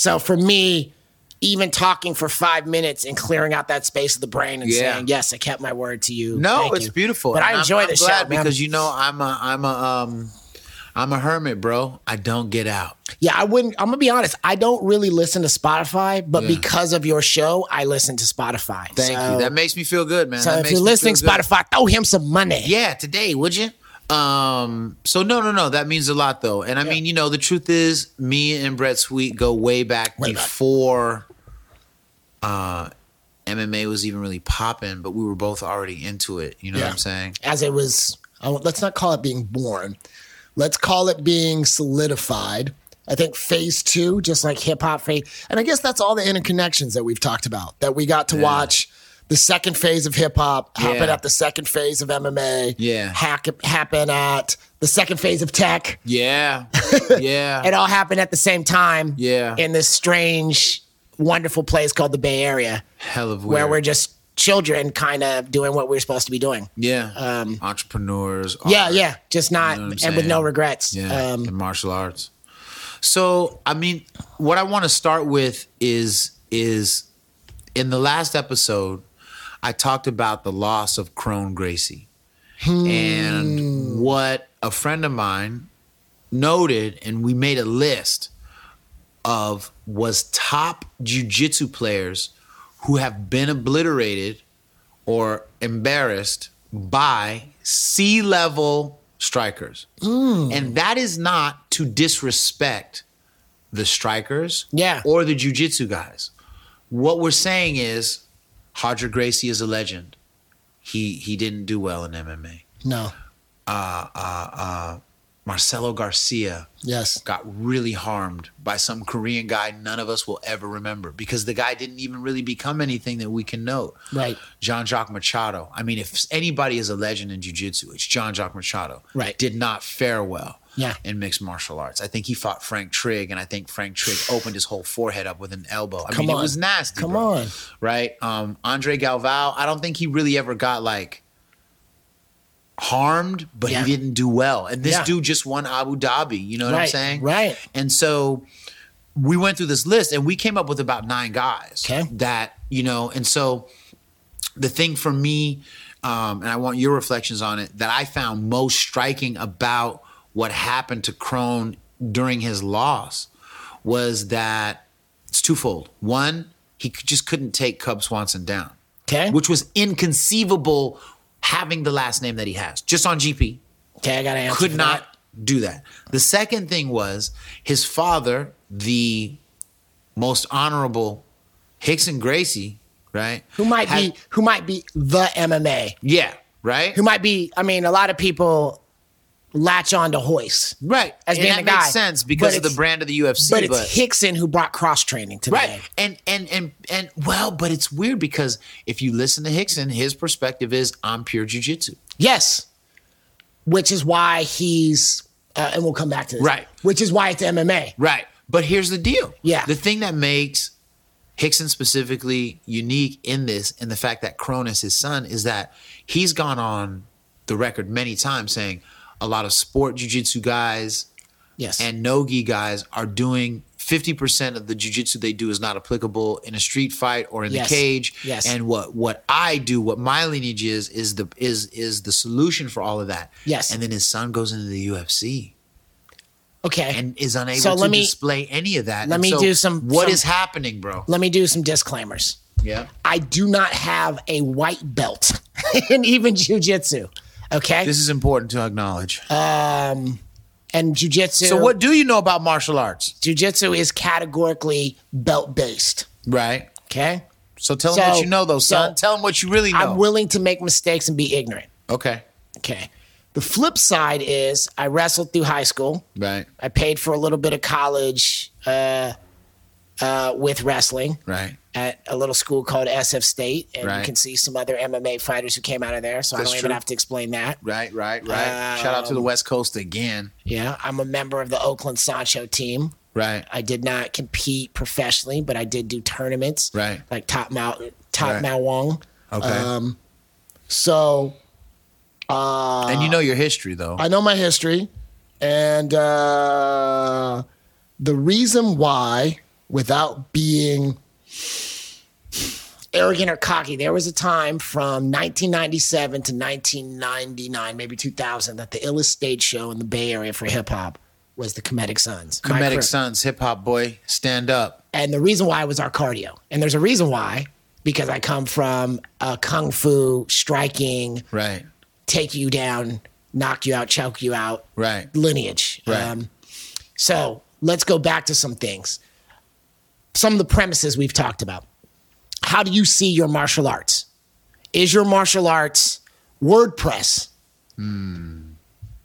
So for me, even talking for five minutes and clearing out that space of the brain and Yeah. saying, "Yes, I kept my word to you." No, Thank it's you." beautiful. But And I enjoy I'm the show man. because you know I'm a I'm a um I'm a hermit, bro. I don't get out. Yeah, I wouldn't. I'm gonna be honest. I don't really listen to Spotify, but Yeah. because of your show, I listen to Spotify. Thank So- you. That makes me feel good, man. So That if makes you're listening. Spotify, throw him some money. Yeah, today, would you? Um, so no, no, no, that means a lot though. And I mean, you know, the truth is me and Brett Sweet go way back Way back. before uh MMA was even really popping, but we were both already into it. You know what I'm saying? As it was, I let's not call it being born. Let's call it being solidified. I think phase two, just like hip hop phase, and I guess that's all the interconnections that we've talked about. That we got to watch the second phase of hip hop happen Yeah. at the second phase of MMA. Yeah. hack, happen at the second phase of tech. Yeah. Yeah. It all happened at the same time. Yeah. in this strange, wonderful place called the Bay Area. Hell of weird. where we're just children kind of doing what we're supposed to be doing. Yeah. Entrepreneurs. Um, Yeah, art, yeah, just not know and with no regrets. Yeah. Um, and martial arts. So, I mean, what I want to start with is is in the last episode, I talked about the loss of Kron Gracie. Hmm. And what a friend of mine noted, and we made a list of was top jujitsu players who have been obliterated or embarrassed by sea level strikers. Hmm. And that is not to disrespect the strikers Yeah. or the jujitsu guys. What we're saying is Roger Gracie is a legend. He he didn't do well in MMA. no. Uh, uh, uh, Marcelo Garcia Yes. got really harmed by some Korean guy none of us will ever remember because the guy didn't even really become anything that we can note. Right. Jean Jacques Machado. I mean, if anybody is a legend in jiu-jitsu, it's Jean Jacques Machado. Right. Did not fare well Yeah. in mixed martial arts. I think he fought Frank Trigg, and I think Frank Trigg opened his whole forehead up with an elbow. I Come mean, on. it was nasty. Come bro. on. Right? Um, Andre Galvao, I don't think he really ever got like harmed, but Yeah. he didn't do well. And this Yeah. dude just won Abu Dhabi. You know what I'm saying? right. And so we went through this list and we came up with about nine guys Okay. that, you know, and so the thing for me, um, and I want your reflections on it, that I found most striking about what happened to Kron during his loss was that it's twofold. One, he just couldn't take Cub Swanson down, Okay. which was inconceivable having the last name that he has, just on GP Okay, I got to answer. could not that. do that. The second thing was his father, the most honorable Rickson Gracie, right? Who might had- be who might be the MMA? yeah, right, Who might be? I mean, a lot of people latch on to Royce, right, as and being that the makes guy. sense because But of the brand of the UFC, but it's Rickson who brought cross training to the Right. game. And and and and well, but it's weird because if you listen to Rickson, his perspective is I'm pure jujitsu. Yes, which is why he's uh, and we'll come back to this. Right. Which is why it's MMA. Right. But here's the deal. Yeah. The thing that makes Rickson specifically unique in this and the fact that Cronus, his son, is that he's gone on the record many times saying a lot of sport jujitsu guys Yes. and no-gi guys are doing 50% of the jujitsu they do is not applicable in a street fight or in Yes. the cage. Yes. And what what I do, what my lineage is, is the is is the solution for all of that. Yes. And then his son goes into the UFC okay. and is unable So to me- display any of that. let And me so do some- What some- is happening, bro? Let me do some disclaimers. Yeah. I do not have a white belt in even jujitsu. Okay. This is important to acknowledge. and jujitsu. so, what do you know about martial arts? Jujitsu is categorically belt based. Right. Okay. So tell them So- what you know, though, son. so tell them what you really know. I'm willing to make mistakes and be ignorant. okay. Okay. The flip side is I wrestled through high school. Right. I paid for a little bit of college uh, uh, with wrestling Right. At a little school called SF State, and Right. you can see some other MMA fighters who came out of there. So That's I don't even have to explain that. Right. Right. Right. Shout out to Um, the West Coast again. Yeah, I'm a member of the Oakland Sanshou team. Right. I did not compete professionally, but I did do tournaments. Right. Like Top Mao, Top Right. Mao Wong. Okay. Um, So and you know your history, though. I know my history, and uh, the reason why, without being arrogant or cocky, there was a time from 1997 to 1999, maybe 2000, that the illest stage show in the Bay Area for hip hop was the Comedic Sons. Comedic Sons, hip hop boy, stand up. And the reason why was our cardio. And there's a reason why, because I come from a kung fu striking, Right. take you down, knock you out, choke you out Right. lineage. Right. Um, so let's go back to some things. Some of the premises we've talked about. How do you see your martial arts? Is your martial arts WordPress?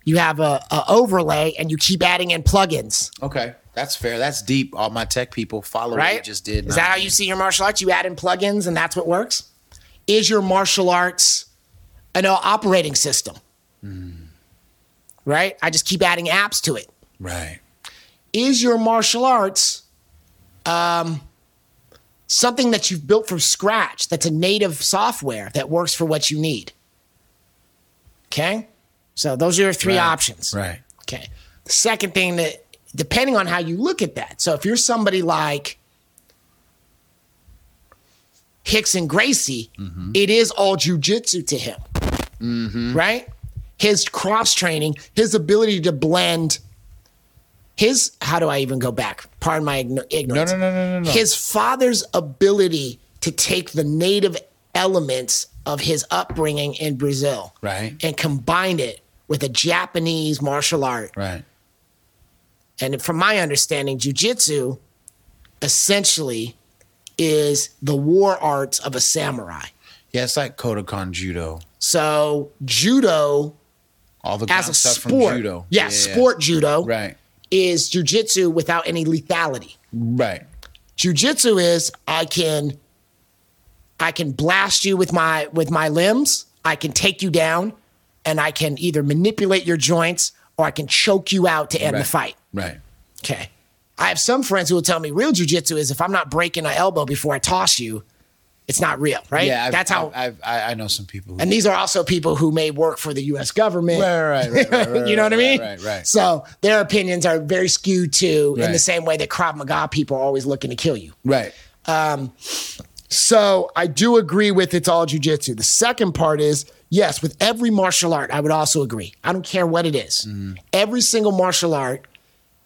You have a, a overlay and you keep adding in plugins, Okay. That's fair. That's deep. All my tech people follow what right? you just did. Is that how you see your martial arts? You add in plugins and that's what works? Is your martial arts an operating system? Hmm. Right? I just keep adding apps to it. Right. is your martial arts um, something that you've built from scratch that's a native software that works for what you need. Okay? So those are your three Right. options. Right. Okay. The second thing that, depending on how you look at that, so if you're somebody like Rickson Gracie, it is all jujitsu to him, right? His cross training, his ability to blend. His how do I even go back? Pardon my ignorance. no, no, no, no, no. His father's ability to take the native elements of his upbringing in Brazil, Right. and combine it with a Japanese martial art. Right. And from my understanding, jujitsu essentially is the war arts of a samurai. Yeah, it's like Kodokan Judo. So judo All the as a sport, from judo. yeah, sport judo Right. Is jujitsu without any lethality. Right. Jujitsu is I can I can blast you with my with my limbs, I can take you down, and I can either manipulate your joints or I can choke you out to end Right. the fight. Right. Okay. I have some friends who will tell me real jujitsu is if I'm not breaking an elbow before I toss you, it's not real, right? Yeah, I've, that's how. I've, I've, I I know some people. And these are also people who may work for the U.S. government. right, right, right, right, you know what I mean? Right, right. So their opinions are very skewed too, in the same way that Krav Maga people are always looking to kill you. Right. Um, So I do agree with it's all jujitsu. The second part is yes, with every martial art, I would also agree. I don't care what it is. Every single martial art,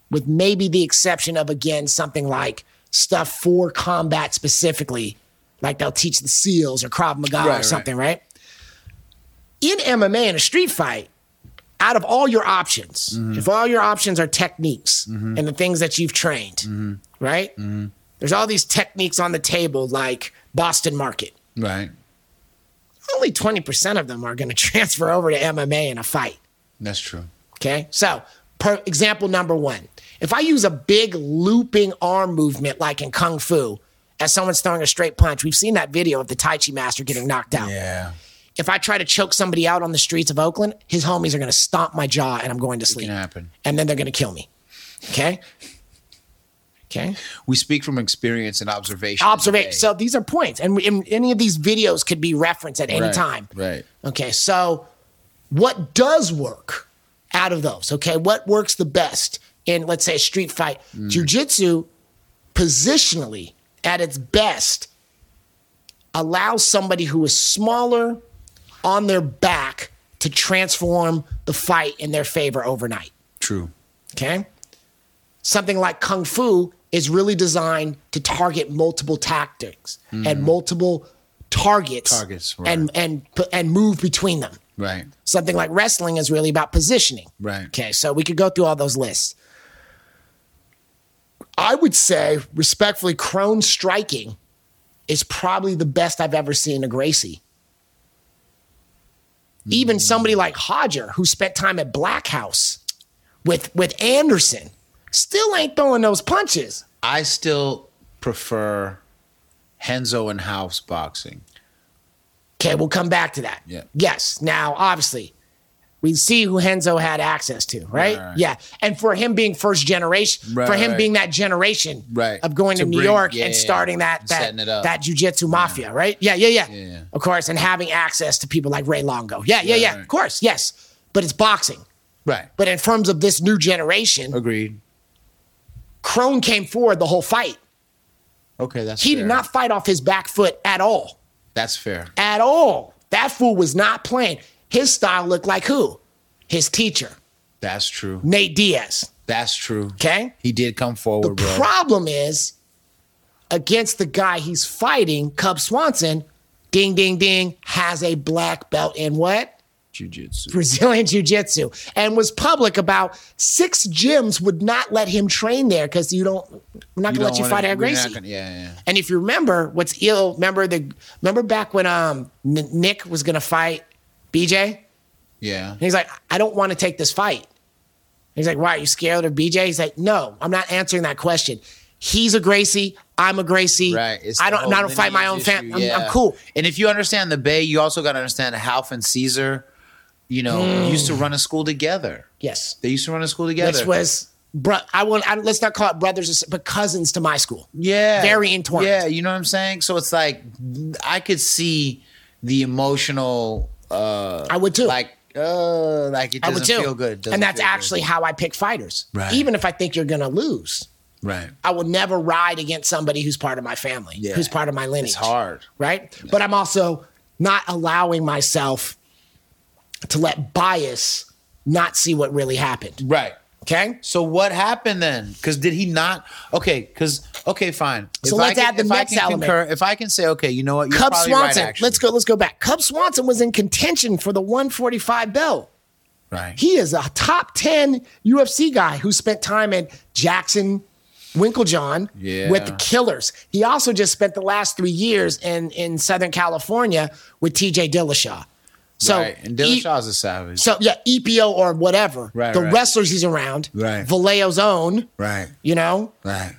with maybe the exception of again something like stuff for combat specifically, like they'll teach the SEALs or Krav Maga Right, or something, right? In MMA in a street fight, out of all your options, mm-hmm. if all your options are techniques mm-hmm. and the things that you've trained, mm-hmm. right? There's all these techniques on the table like Boston Market. Right. Only 20% of them are going to transfer over to MMA in a fight. That's true. Okay. So, per example number one, if I use a big looping arm movement like in Kung Fu, as someone's throwing a straight punch, we've seen that video of the Tai Chi master getting knocked out. Yeah. If I try to choke somebody out on the streets of Oakland, his homies are going to stomp my jaw and I'm going to sleep. Can happen. And then they're going to kill me. Okay. Okay. We speak from experience and observation. Observation. So these are points. And, any of these videos could be referenced at any Right, time. Right. Okay, so what does work out of those? Okay, what works the best in, let's say, a street fight? Mm. Jiu-jitsu, positionally, at its best, allows somebody who is smaller on their back to transform the fight in their favor overnight. True. Okay. Something like Kung Fu is really designed to target multiple tactics hmm. and multiple targets, Targets, right. and and and move between them. Right. Something like wrestling is really about positioning. Right. Okay, so we could go through all those lists. I would say, respectfully, Kron striking is probably the best I've ever seen a Gracie. Even mm. somebody like Roger, who spent time at Black House with with Anderson, still ain't throwing those punches. I still prefer Renzo and house boxing. Okay, we'll come back to that. Yeah. Yes. Now, obviously, we see who Renzo had access to, right? Right, right. Yeah. And for him being first generation, Right, for him right. being that generation Right. of going to, To New bring- York yeah, and starting yeah. that that that jujitsu mafia, right? Yeah, yeah, yeah, Yeah, yeah. Of course, and having access to people like Ray Longo. Yeah, yeah, Right, yeah. right. Of course, yes. But it's boxing. Right. But in terms of this new generation, Agreed. Kron came forward the whole fight. Okay, that's He fair. did not fight off his back foot at all. That's fair. at all. That fool was not playing. His style looked like who? His teacher, That's true. Nate Diaz. That's true. Okay. He did come The forward, bro. The problem is against the guy he's fighting, Cub Swanson, ding, ding, ding, has a black belt in what? Jiu-jitsu. Brazilian Jiu Jitsu and was public about six gyms would not let him train there because you don't, we're not going to let you fight at Gracie. gonna- yeah, yeah. And if you remember, what's ill? Remember the remember back when um N- Nick was gonna fight BJ. Yeah. And he's like, I don't want to take this fight. He's like, Why are you scared of BJ? He's like, No, I'm not answering that question. He's a Gracie. I'm a Gracie. Right. It's I don't. I don't fight my own family. I'm, yeah. I'm cool. And if you understand the Bay, you also got to understand Ralph and Cesar, you know, Hmm. used to run a school together. Yes. They used to run a school together. Which was bro. I want. I, let's not call it brothers, but cousins to my school. Yeah. Very entwined. Yeah, you know what I'm saying? So it's like I could see the emotional uh I would too. like uh like it I doesn't would too. feel good. Doesn't and that's feel good. actually how I pick fighters. Right. Even if I think you're gonna lose, right. I will never ride against somebody who's part of my family, Yeah. who's part of my lineage. It's hard. right? But I'm also not allowing myself to let bias not see what really happened. Right. Okay. So what happened then? Because did he not? Okay, because okay, fine. So If let's can- add the if I next can element. concur- if I can say, okay, you know what, you're Cub Swanson. Right, let's go. Let's go back. Cub Swanson was in contention for the 145 belt. Right. He is a top 10 UFC guy who spent time at Jackson Winkeljohn Yeah. with the Killers. He also just spent the last three years in, in Southern California with TJ Dillashaw. So, right. And E- Dillashaw's a savage. so yeah, EPO or whatever. Right, the right. wrestlers he's around. Right. Vallejo's own. right. You know, Right.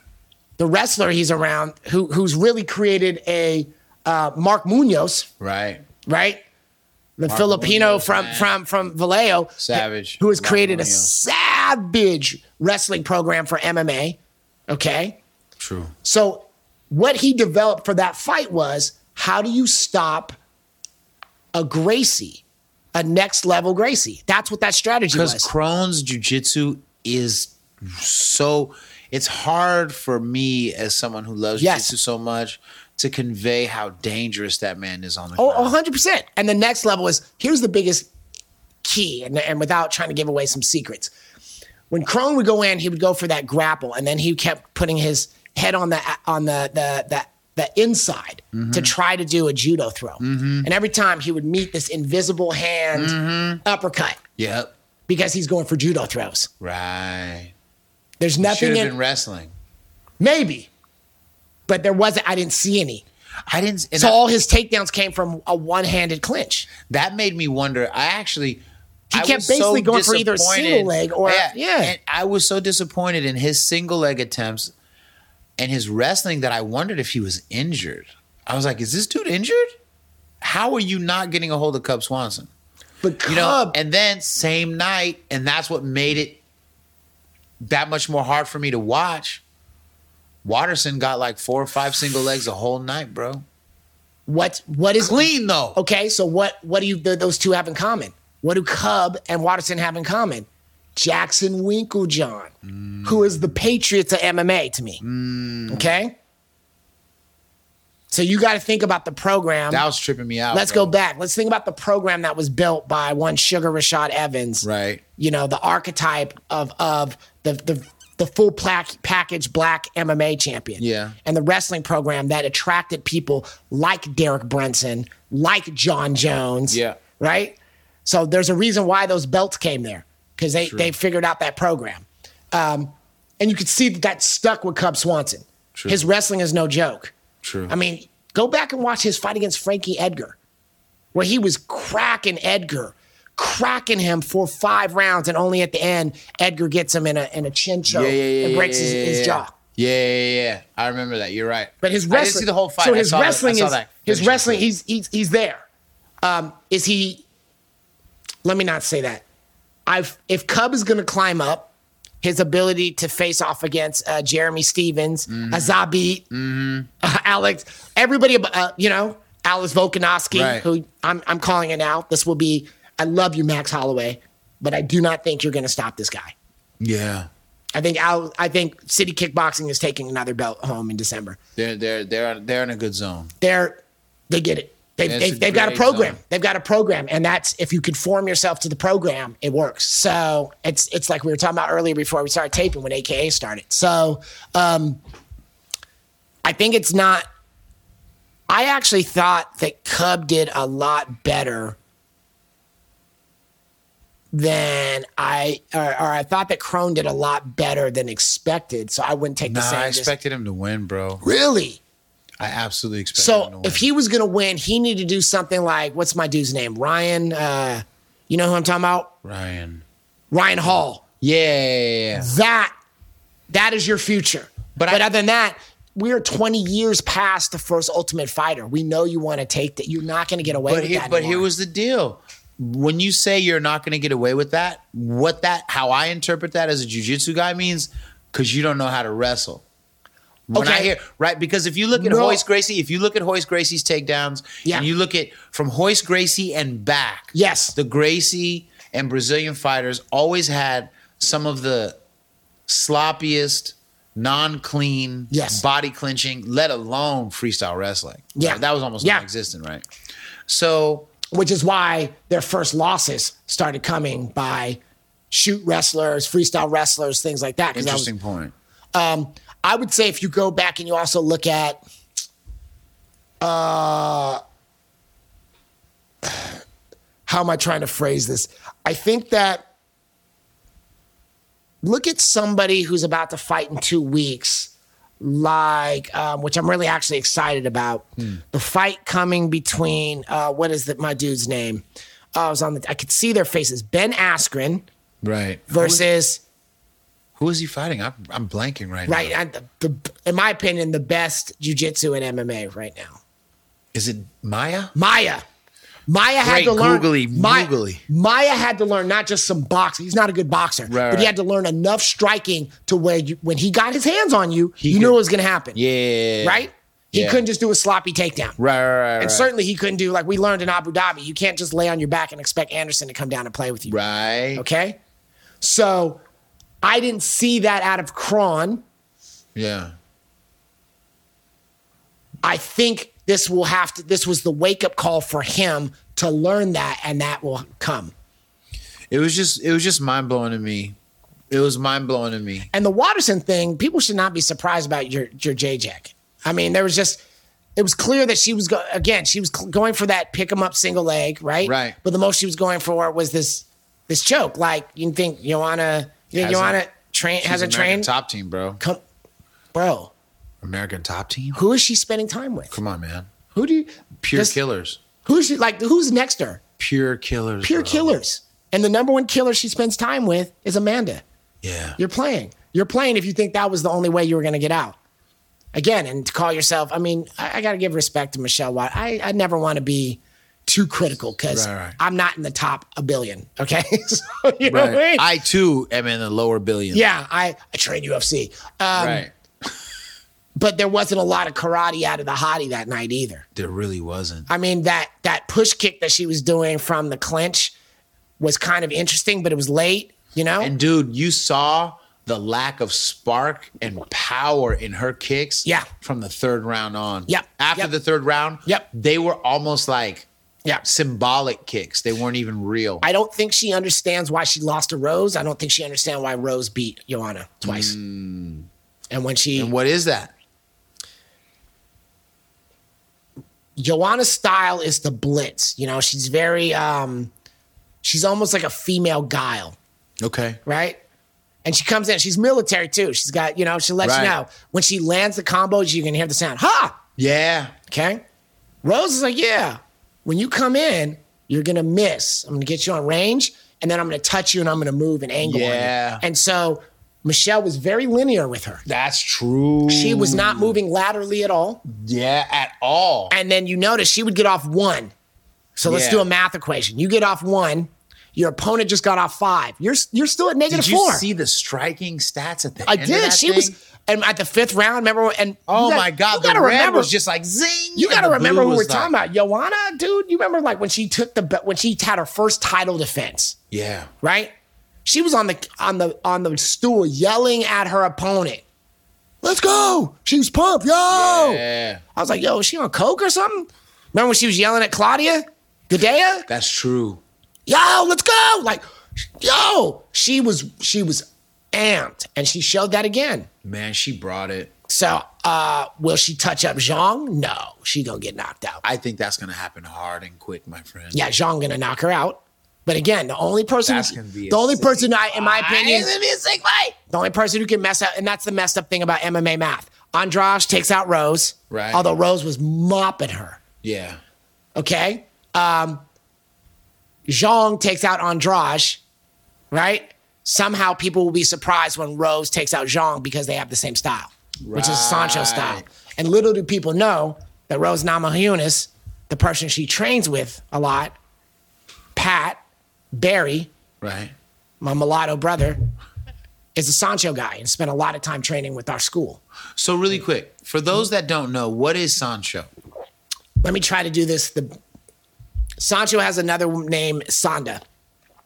the wrestler he's around who who's really created a uh, Mark Munoz, Right. right? The Filipino Munoz, from man. from from Vallejo, Savage. who has Mark created a savage wrestling program for MMA. Okay, True. so what he developed for that fight was how do you stop a Gracie, a next level Gracie? That's what that strategy was. Because. Kron's jujitsu is so it's hard for me as someone who loves Yes. jujitsu so much to convey how dangerous that man is on the Oh, ground. 100%. And the next level is here's the biggest key, and, and without trying to give away some secrets. When Kron would go in, he would go for that grapple, and then he kept putting his head on the on the the the, the inside Mm-hmm. to try to do a judo throw. And every time he would meet this invisible hand Mm-hmm. uppercut Yep. because he's going for judo throws. Right. There's nothing in been wrestling. maybe, but there wasn't. I didn't see any. I didn't. And So I- all his takedowns came from a one-handed clinch. that made me wonder. I actually. He I kept was so basically going for either a single leg or- yeah. And I was so disappointed in his single leg attempts and his wrestling that I wondered if he was injured. I was like, "Is this dude injured? How are you not getting a hold of Cub Swanson?" But You know, Cub, and then same night, and that's what made it that much more hard for me to watch. Waterson got like four or five single legs a whole night, bro. what what is Clean though. Okay, so what what do you th- those two have in common? What do Cub and Waterson have in common? Jackson Winkeljohn, who is the Patriots of MMA to me. Mm. Okay, so you got to think about the program. That was tripping me out. Let's bro. go back. Let's think about the program that was built by one Sugar Rashad Evans. Right. You know, the archetype of of the the the full plaque, package black MMA champion. Yeah. And the wrestling program that attracted people like Derek Brunson, like John Jones. Yeah. Right? So there's a reason why those belts came there because they, they figured out that program. Um, and you could see that that stuck with Cub Swanson. True. His wrestling is no joke. True. I mean, go back and watch his fight against Frankie Edgar, where he was cracking Edgar, cracking him for five rounds, and only at the end, Edgar gets him in a in a chin choke and breaks his, his jaw. Yeah, yeah, yeah. I remember that. You're right. But his wrestling. I didn't see the whole fight. So I his saw that- I wrestling is that his wrestling. He's he's he's there. Um, is he? Let me not say that. I've if Cub is going to climb up, his ability to face off against uh, Jeremy Stephens, Mm-hmm. Azabit, uh, Alex, everybody, uh, you know, Alex Volkanovski, Right. who I'm I'm calling it now. This will be. I love you, Max Holloway, but I do not think you're going to stop this guy. Yeah. I think Al, I think City Kickboxing is taking another belt home in December. They're they're they're they're in a good zone. they're they get it. They've, they've, they've got a program. They've got a program, and that's if you conform yourself to the program, it works. So it's it's like we were talking about earlier before we started taping when AKA started. So um, I think it's not. I actually thought that Cub did a lot better than I, or, or I thought that Crone did a lot better than expected. So I wouldn't take the same. I expected him to win, bro. really. I absolutely to So if he was going to win, he needed to do something like what's my dude's name? Ryan. Uh, you know who I'm talking about? Ryan. Ryan Hall. Yeah, yeah, yeah. That that is your future. But, But I- other than that, we're 20 years past the first Ultimate Fighter. We know you want to take that. You're not going to get away with here, that. but anymore. here was the deal. when you say you're not going to get away with that, what that how I interpret that as a jujitsu guy means because you don't know how to wrestle. When I Okay. hear right, because if you look at No. Royce Gracie, if you look at Royce Gracie's takedowns, Yeah. and you look at from Royce Gracie and back, Yes. the Gracie and Brazilian fighters always had some of the sloppiest, non-clean, Yes. body clinching, let alone freestyle wrestling. Yeah. that was almost Yeah. non-existent, right? So which is why their first losses started coming by shoot wrestlers, freestyle wrestlers, things like that. that was- interesting point. Um, I would say if you go back and you also look at, uh, how am I trying to phrase this? I think that look at somebody who's about to fight in two weeks, like um, which I'm really actually excited about. The fight coming between uh, what is the, my dude's name? Uh, I was on the. I could see their faces. Ben Askren Right. versus. Who is he fighting? I'm, I'm blanking right, Right, now. and the, the, in my opinion, the best jujitsu and MMA right now. Is it Maia? Maia, Maia had Great to learn. googly Maia, moogly. Maia had to learn not just some boxing. He's not a good boxer, Right, but he had to learn enough striking to where you, when he got his hands on you, you could- knew it was going to happen. Yeah. right. He Yeah. couldn't just do a sloppy takedown. Right, right, right. And right. certainly he couldn't do like we learned in Abu Dhabi. You can't just lay on your back and expect Anderson to come down and play with you. Right. Okay. So I didn't see that out of Kron. Yeah. I think this will have to, this was the wake up call for him to learn that, and that will come. It was just it was just mind blowing to me. It was mind blowing to me. And the Waterson thing, people should not be surprised about your, your J Jack. I mean, there was just, it was clear that she was, go, again, she was cl- going for that pick him up single leg, right? Right. But the most she was going for was this, this choke. Like, you think Joanna, you think Hasn't- Joanna train, Has a train top team, bro. Come, bro, American top team. who is she spending time with? Come on, man. Who do you, Pure just- killers. Who's she, like, who's next to her? Pure killers. Pure bro. killers. And the number one killer she spends time with is Amanda. Yeah. You're playing. You're playing if you think that was the only way you were going to get out. Again, and to call yourself, I mean, I, I got to give respect to Michelle Watt. I, I never want to be too critical because Right, right. I'm not in the top a billion. Okay. so, you know what I mean? I too am in the lower billion. yeah, I, I train UFC. Um, right. But there wasn't a lot of karate out of the hottie that night either. There really wasn't. I mean, that that push kick that she was doing from the clinch was kind of interesting, but it was late, you know? And dude, you saw the lack of spark and power in her kicks. Yeah. From the third round on. Yep. After Yep. the third round. Yep. They were almost like yeah. symbolic kicks. They weren't even real. I don't think she understands why she lost to Rose. I don't think she understands why Rose beat Joanna twice. And when she and what is that? Joanna's style is the blitz. You know, she's very um she's almost like a female guile, Okay. right? And she comes in, she's military too. She's got, you know, she lets Right. you know. When she lands the combos, you can hear the sound. Ha! Yeah. Okay. Rose is like, yeah. When you come in, you're gonna miss. I'm gonna get you on range, and then I'm gonna touch you and I'm gonna move and angle Yeah. And so Michelle was very linear with her. That's true. She was not moving laterally at all. Yeah, at all. And then you notice she would get off one. So let's Yeah. do a math equation. You get off one, your opponent just got off five. You're you're still at negative Did you four. see the striking stats at the I did. She thing? was and at the fifth round, remember and Oh you got- my god, the gotta red remember was just like zing. You got to remember who we're talking about. Joanna, dude, you remember like when she took the when she had her first title defense, Yeah. right? She was on the on the on the stool yelling at her opponent. Let's go. She was pumped. Yo. Yeah. I was like, yo, is she on coke or something? Remember when she was yelling at Claudia? Gadelha? That's true. Yo, let's go. Like, yo, she was she was amped and she showed that again. Man, she brought it. So uh will she touch up Zhang? No, she gonna get knocked out. I think that's gonna happen hard and quick, my friend. yeah, Zhang gonna knock her out. But again, the only person, that's gonna be the only sick person, I, in my opinion, gonna be a sick fight. the only person who can mess up, and that's the messed up thing about MMA math. Andrade takes out Rose, Right. Although Rose was mopping her. Yeah. Okay, um, Zhang takes out Andrade, right? Somehow people will be surprised when Rose takes out Zhang because they have the same style, which is Sanshou style. And little do people know that Rose Namajunas, the person she trains with a lot, Pat Barry, Right. my mulatto brother, is a Sanshou guy and spent a lot of time training with our school. So really quick, for those that don't know, what is Sanshou? Let me try to do this. The Sanshou has another name, Sanda.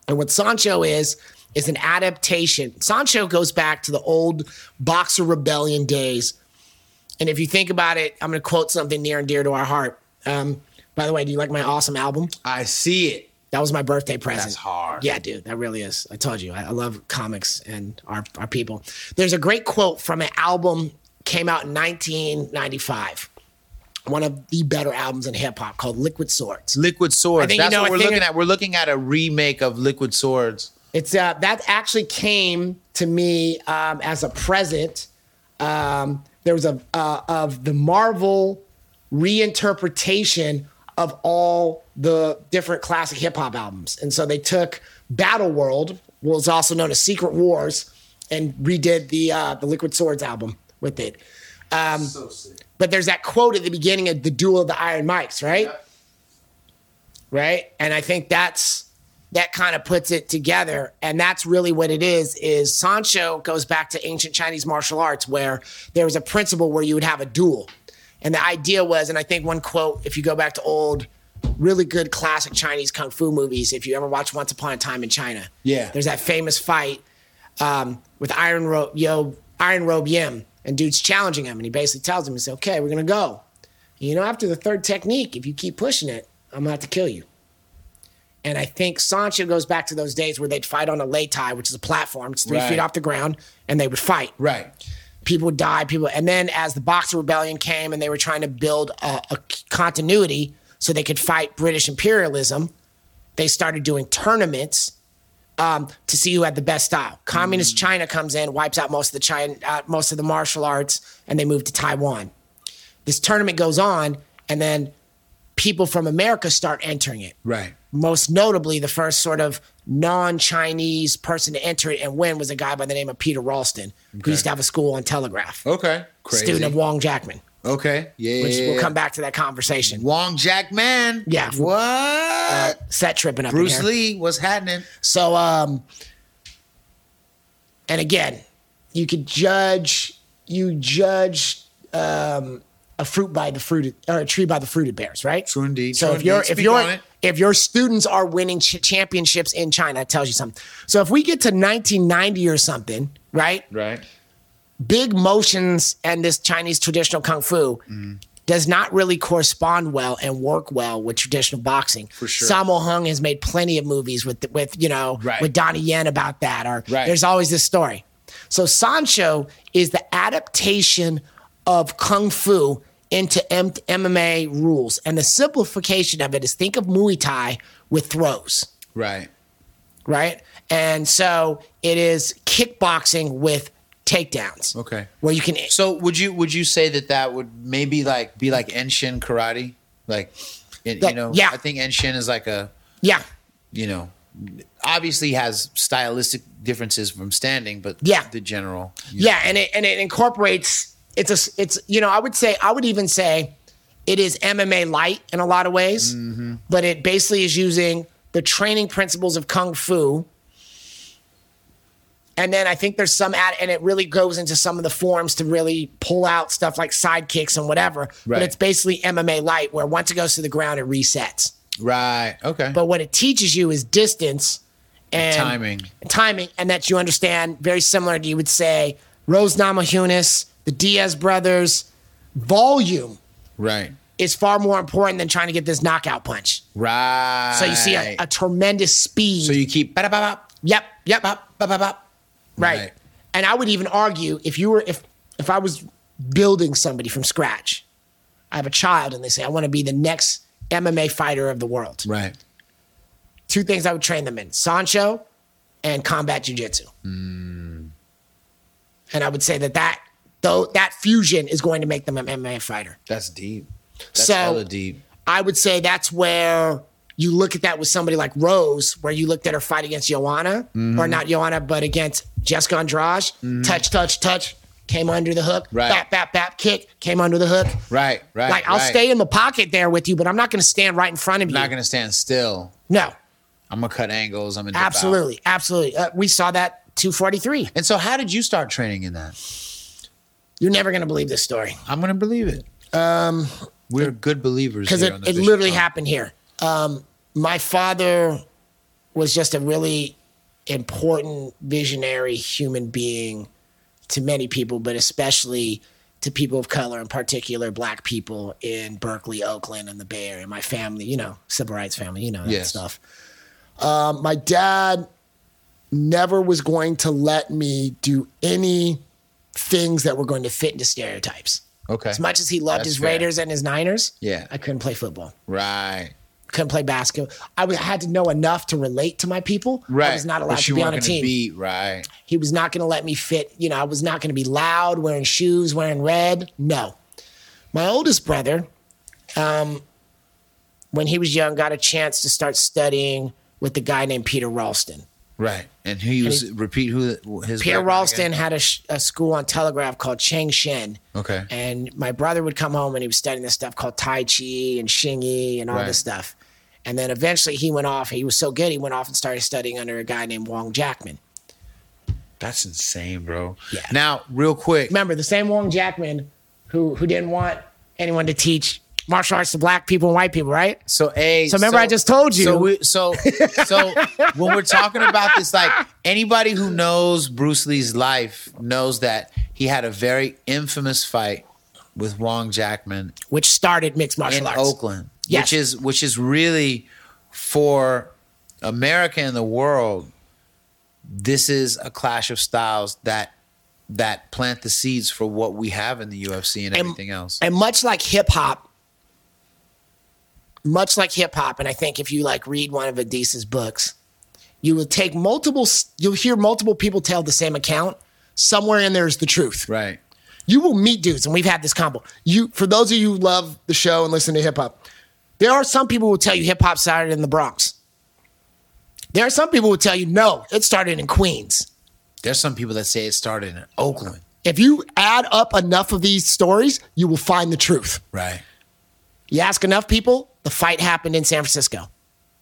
And what Sanshou is, is an adaptation. Sanshou goes back to the old Boxer Rebellion days. And if you think about it, I'm going to quote something near and dear to our heart. Um, by the way, do you like my awesome album? I see it. That was my birthday present. That's hard. Yeah, dude, that really is. I told you, I, I love comics and our, our people. There's a great quote from an album came out in 1995. One of the better albums in hip hop called Liquid Swords. Liquid Swords. Think you That's know what we're looking at. We're looking at a remake of Liquid Swords. It's uh, that actually came to me um, as a present. Um, there was a uh, of the Marvel reinterpretation of all the different classic hip hop albums, and so they took Battle World, was also known as Secret Wars, and redid the uh, the Liquid Swords album with it. Um, But there's that quote at the beginning of the Duel of the Iron Mics, right? right and i think that's that kind of puts it together. And that's really what it is is Sanshou goes back to ancient chinese martial arts where there was a principle where you would have a duel. And the idea was and i think one quote if you go back to old really good classic chinese kung fu movies if you ever watch once upon a time in china Yeah. there's that famous fight um, with iron robe yo iron robe yim and dude's challenging him and he basically tells him he says okay we're gonna go. You know after the third technique if you keep pushing it i'm gonna have to kill you and I think Sanshou goes back to those days where they'd fight on a lei tai, which is a platform. It's three Right. feet off the ground, and they would fight. Right. People would die. People, and then as the Boxer Rebellion came, and they were trying to build a, a continuity so they could fight British imperialism, they started doing tournaments um, to see who had the best style. Communist China comes in, wipes out most of the China, uh, most of the martial arts, and they move to Taiwan. This tournament goes on, and then people from America start entering it Right. most notably, the first sort of non-Chinese person to enter it and win was a guy by the name of Peter Ralston, who used to have a school on Telegraph, Okay. Crazy. student of Wong Jack Man. Okay. Yeah. Which we'll come back to that conversation. Wong Jack Man, Yeah. What? Uh, set tripping up Bruce. Lee. What's happening? So, um, and again, you could judge, you judge um, a fruit by the fruited, or a tree by the fruit it bears, right? True indeed, So true if you're, indeed. if Speak you're, if your students are winning ch- championships in China, it tells you something. So if we get to 1990 or something, right? Right. Big motions and this Chinese traditional kung fu Mm. does not really correspond well and work well with traditional boxing. For sure. Sammo Hung has made plenty of movies with with you know Right. with Donnie Yen about that. Or Right. there's always this story. So Sanshou is the adaptation of kung fu into M- MMA rules, and the simplification of it is think of Muay Thai with throws Right. right? And so it is kickboxing with takedowns. Okay. Where you can So would you would you say that that would maybe like be like Enshin karate? Like, you know, yeah. I think Enshin is like a yeah. you know, obviously has stylistic differences from standing, but Yeah. the general. Yeah, and it and it incorporates it's a it's you know, I would say I would even say it is MMA light in a lot of ways, Mm-hmm. but it basically is using the training principles of kung fu. And then I think there's some ad, and it really goes into some of the forms to really pull out stuff like side kicks and whatever. Right. But it's basically MMA light, where once it goes to the ground, it resets. Right. Okay. But what it teaches you is distance and Timing. Timing, and that you understand very similar to you would say Rose Namajunas, the Diaz brothers, volume right. is far more important than trying to get this knockout punch. Right. So you see a, a tremendous speed. so you keep yep, yep, ba-ba-ba. right. Right. And I would even argue if you were if if I was building somebody from scratch, I have a child and they say I want to be the next MMA fighter of the world. Right. two things I would train them in Sanshou and combat jujitsu. Hmm. And I would say that that though that fusion is going to make them an MMA fighter. That's deep. That's So- hella deep. I would say that's where you look at that with somebody like Rose, where you looked at her fight against Joanna, Mm-hmm. or not Joanna, but against Jessica Andrade. Touch, touch, touch, came under the hook. Right. Bap, bap, bap, kick, came under the hook. Right. Right. Like I'll right. stay in the pocket there with you, but I'm not going to stand right in front of you. Not gonna stand still. no. I'm gonna cut angles. I'm gonna dip out. Absolutely, absolutely. Uh, we saw that 243. And so, how did you start training in that? You're never gonna believe this story I'm gonna believe it. Um, we're good believers because it, it literally happened here. Um, my father was just a really important, visionary human being to many people, but especially to people of color, in particular, black people in Berkeley, Oakland, and the Bay Area. My family, you know, civil rights family, you know that Yes. stuff. Um, my dad never was going to let me do any things that were going to fit into stereotypes. Okay. As much as he loved That's his fair. Raiders and his Niners, Yeah. I couldn't play football. Right. Couldn't play basketball. I was, had to know enough to relate to my people. Right. I was not allowed to be on a team. Be, right. he was not going to let me fit. You know, I was not going to be loud, wearing shoes, wearing red. No. My oldest brother, um, when he was young, got a chance to start studying with a guy named Peter Ralston. Right. And he was repeat who his background Ralston again? had a, sh- a school on Telegraph called Cheng Hsin. Okay. And my brother would come home and he was studying this stuff called Tai Chi and Xingyi and all Right. this stuff. And then eventually he went off. He was so good, he went off and started studying under a guy named Wong Jack Man. That's insane, bro. Yeah. Now, real quick. Remember, the same Wong Jack Man who who didn't want anyone to teach martial arts to black people and white people, right? So a. So remember I just told you. So we, so so when we're talking about this, like anybody who knows Bruce Lee's life knows that he had a very infamous fight with Wong Jack Man Which started mixed martial in arts. Oakland, Yes. which is which is really for America and the world. This is a clash of styles that that plant the seeds for what we have in the UFC and, And- everything else. And much like hip hop, much like hip hop, and I think if you like read one of Adisa's books, you will take multiple, you'll hear multiple people tell the same account. Somewhere in there is the truth. right. You will meet dudes, and we've had this combo. You, for those of you who love the show and listen to hip hop, there are some people who will tell you hip hop started in the Bronx. There are some people who tell you no, it started in Queens. There's some people that say it started in Oakland. If you add up enough of these stories, you will find the truth. Right. You ask enough people, the fight happened in San Francisco.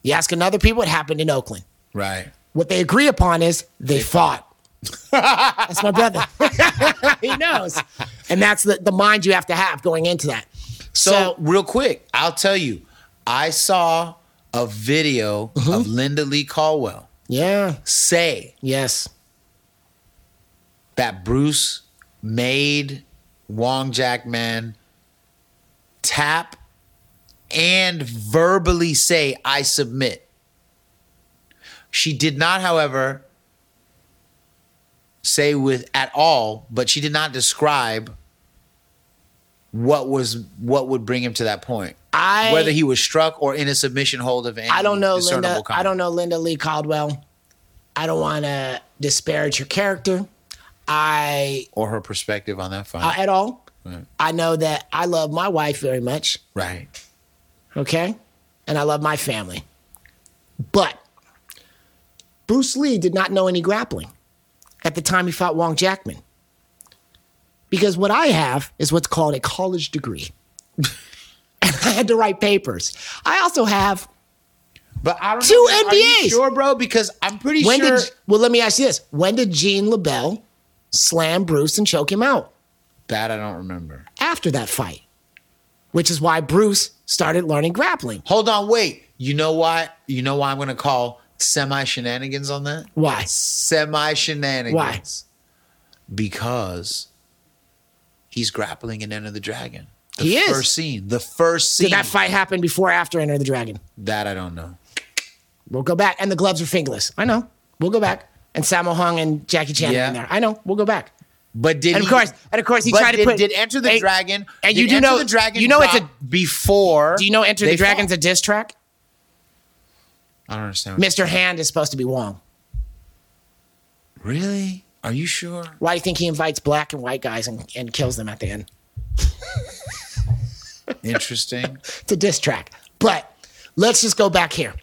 You ask another people, it happened in Oakland. Right. What they agree upon is they, fought. that's my brother. he knows. And that's the, the mind you have to have going into that. So, So, real quick, I'll tell you, I saw a video Mm-hmm. of Linda Lee Cadwell yeah, say yes. that Bruce made Wong Jack Man tap and verbally say, I submit. She did not, however, say with at all, but she did not describe what was what would bring him to that point. I Whether he was struck or in a submission hold of any I don't know Linda. kind. I don't know Linda Lee Cadwell. I don't want to disparage her character. I or her perspective on that fight. uh, at all. Right. I know that I love my wife very much. right. Okay? And I love my family. But Bruce Lee did not know any grappling at the time he fought Wong Jack Man. Because what I have is what's called a college degree. and I had to write papers. I also have But I don't Two know. MBAs. sure, bro? Because I'm pretty when sure did well let me ask you this. When did Gene LeBell slam Bruce and choke him out? that I don't remember. After that fight. Which is why Bruce started learning grappling. Hold on, wait. You know why? You know why I'm going to call semi shenanigans on that? Why? Semi shenanigans. Why? Because he's grappling in Enter the Dragon. The He is. first scene. The first scene. Did that fight happen before or after Enter the Dragon? That I don't know. We'll go back. And the gloves are fingerless. I know. We'll go back. And Sammo Hung and Jackie Chan are Yeah. in there. I know. We'll go back. But did And he, of course, and of course, he tried to put. did Enter the Hey, Dragon? and you do Enter know- the Dragon you know it's a- before. Do you know Enter the Dragon's fought? a diss track? I don't understand. Mr. Han is supposed to be Wong. Really? Are you sure? Why do you think he invites black and white guys and, and kills them at the end? Interesting. It's a diss track. But let's just go back here.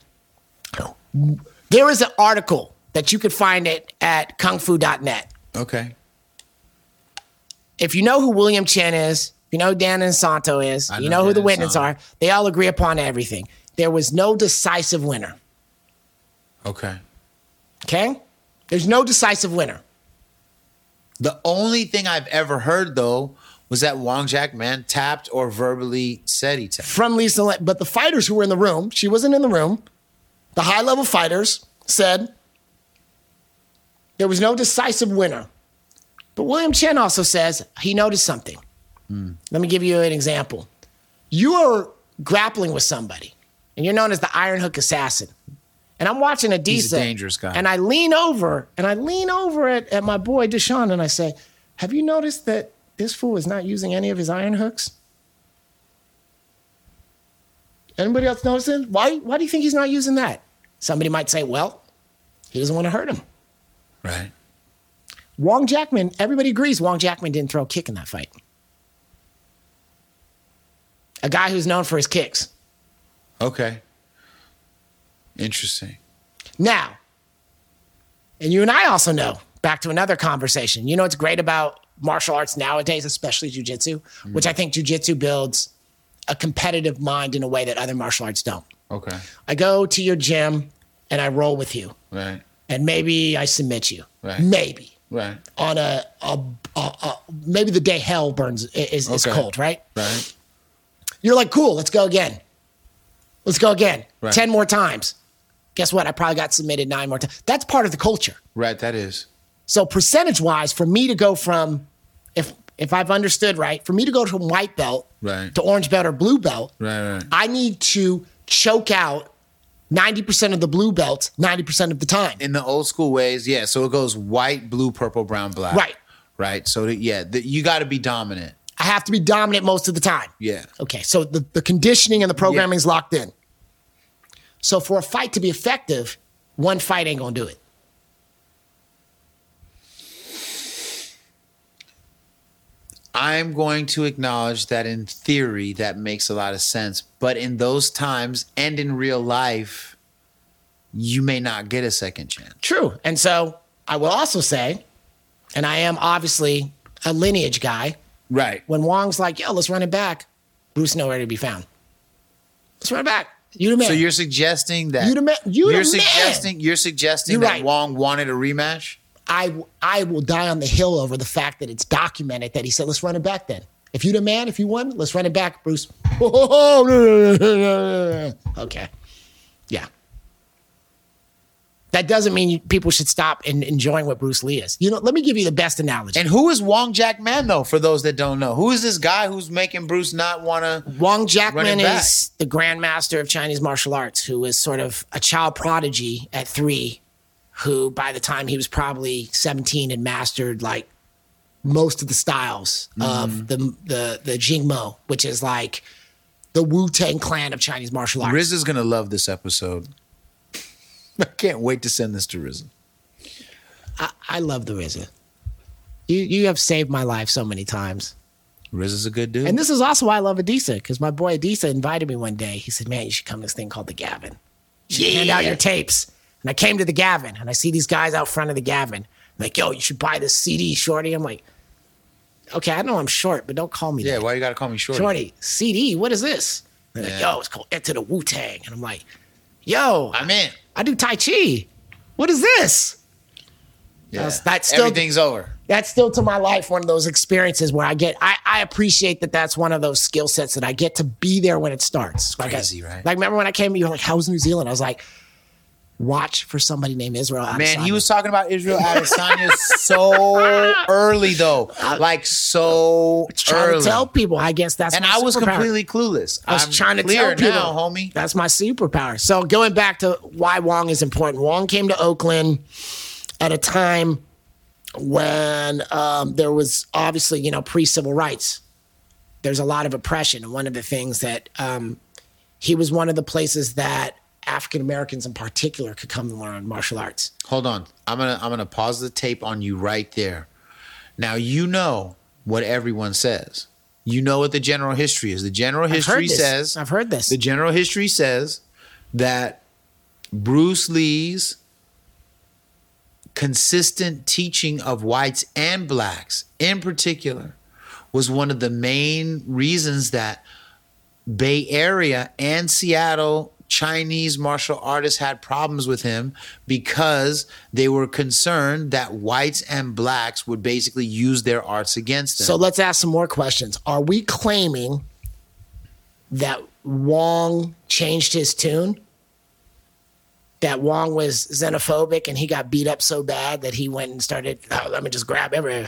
There is an article that you could find it at kungfu.net. okay. If you know who William Chen is, you know who Dan and Santo is, I you know know who Dan the witnesses are, they all agree upon everything. There was no decisive winner. Okay. Okay? There's no decisive winner. The only thing I've ever heard though was that Wong Jack Man tapped or verbally said he tapped. from Lisa Lin. But the fighters who were in the room, she wasn't in the room, the high level fighters said there was no decisive winner. But William Chen also says he noticed something. Let me give you an example. You are grappling with somebody, and you're known as the Iron Hook Assassin. And I'm watching Adisa. He's a dangerous guy. And I lean over, and I lean over at, at my boy Deshaun, and I say, Have you noticed that this fool is not using any of his iron hooks? Anybody else noticing? Why, why do you think he's not using that? Somebody might say, well, he doesn't want to hurt him. Right. Wong Jack Man, everybody agrees Wong Jack Man didn't throw a kick in that fight. A guy who's known for his kicks. Okay. Interesting. Now, and you and I also know, back to another conversation, you know what's great about martial arts nowadays, especially jujitsu, mm-hmm. which I think jujitsu builds a competitive mind in a way that other martial arts don't. Okay. I go to your gym and I roll with you, Right. and maybe I submit you. Right. Maybe. Right. On a, a, a, a maybe the day hell burns is, is Okay. cold, right? Right. You're like, cool, let's go again. Let's go again. Right. 10 more times. Guess what? I probably got submitted nine more times. That's part of the culture. Right. That is. So percentage wise, for me to go from, if if I've understood right, for me to go from white belt Right. to orange belt or blue belt, Right. Right. I need to choke out 90% of the blue belts 90% of the time. In the old school ways, yeah. So it goes white, blue, purple, brown, black. Right. Right. So that, yeah, the, you got to be dominant. I have to be dominant most of the time. Yeah. Okay, so the, the conditioning and the programming is locked in. So for a fight to be effective, one fight ain't gonna do it. I'm going to acknowledge that in theory that makes a lot of sense, but in those times and in real life, you may not get a second chance. True. And so I will also say, and I am obviously a lineage guy, Right. when Wong's like, yo, let's run it back, Bruce nowhere to be found. Let's run it back. You the man. So you're suggesting that You the man- you are suggesting you're suggesting You're that right. Wong wanted a rematch. I, I will die on the hill over the fact that it's documented that he said, let's run it back then. If you the man, if you won, let's run it back, Bruce. okay. Yeah. That doesn't mean people should stop in, enjoying what Bruce Lee is. You know, let me give you the best analogy. And who is Wong Jack Man though? For those that don't know, who is this guy who's making Bruce not want to? Wong it back. is the grandmaster of Chinese martial arts, who was sort of a child prodigy at three, who by the time he was probably 17 had mastered like most of the styles Mm-hmm. of the the the Jingmo, which is like the Wu Tang clan of Chinese martial arts. Riz is gonna love this episode. I can't wait to send this to Riz. I, I love the RZA. You you have saved my life so many times. Riz is a good dude. And this is also why I love Adisa, because my boy Adisa invited me one day. He said, Man, you should come to this thing called the Gavin. You should hand out your tapes. And I came to the Gavin and I see these guys out front of the Gavin. I'm like, yo, you should buy this CD, Shorty. I'm like, okay, I know I'm short, but don't call me yeah, that. why you gotta call me shorty? Shorty, CD, what is this? They're like, yo, it's called Enter the Wu Tang. And I'm like, yo, I'm in. I do Tai Chi. What is this? Yeah. That's- that's still- Everything's over. that's still to my life one of those experiences where I get I, I appreciate that that's one of those skill sets that I get to be there when it starts. Like I- crazy, right? Like remember when I came, you were like, "How's New Zealand?" I was like, "Watch for somebody named Israel." Man, he was talking about Israel Adesanya so early though, like so trying early. to tell people. I guess that's and I was superpower. completely clueless. I was I'm trying to tell people, now, homie. That's my superpower. So going back to why Wong is important. Wong came to Oakland at a time when um, there was obviously, you know, pre-civil rights. There's a lot of oppression, and one of the things that um, he was one of the places that African Americans in particular could come and learn martial arts. Hold on. I'm gonna I'm gonna pause the tape on you right there. Now you know what everyone says. You know what the general history is. The general I've history says I've heard this. the general history says that Bruce Lee's consistent teaching of whites and blacks in particular was one of the main reasons that Bay Area and Seattle Chinese martial artists had problems with him because they were concerned that whites and blacks would basically use their arts against him. So let's ask some more questions. Are we claiming that Wong changed his tune? That Wong was xenophobic and he got beat up so bad that he went and started, oh, let me just grab every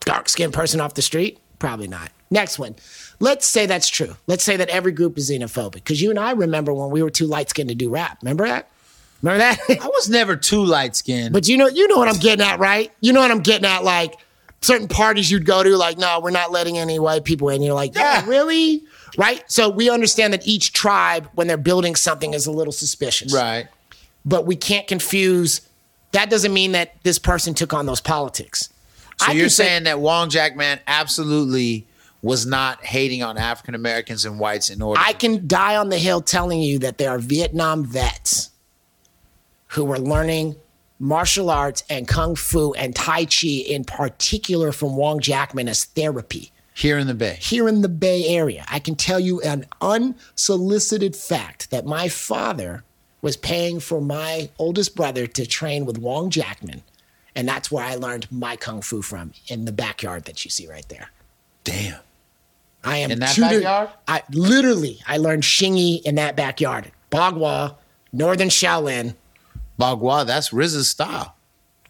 dark skinned person off the street? Probably not. Next one. Let's say that's true. Let's say that every group is xenophobic. Because you and I remember when we were too light skinned to do rap. Remember that? Remember that? I was never too light skinned. But you know, you know what I'm getting at, right? You know what I'm getting at. Like certain parties you'd go to, like, no, we're not letting any white people in. You're like, yeah, Yeah. really? Right? So we understand that each tribe, when they're building something, is a little suspicious. right. But we can't confuse. That doesn't mean that this person took on those politics. So I you're say- saying that Wong Jack Man absolutely was not hating on African Americans and whites in order. I can die on the hill telling you that there are Vietnam vets who were learning martial arts and kung fu and tai chi in particular from Wong Jack Man as therapy. here in the Bay. here in the Bay Area. I can tell you an unsolicited fact that my father was paying for my oldest brother to train with Wong Jack Man. And that's where I learned my kung fu from in the backyard that you see right there. Damn. I am In that tutored- backyard? I literally I learned Xingyi in that backyard. Bagua, Northern Shaolin. Bagua, that's RZA's style.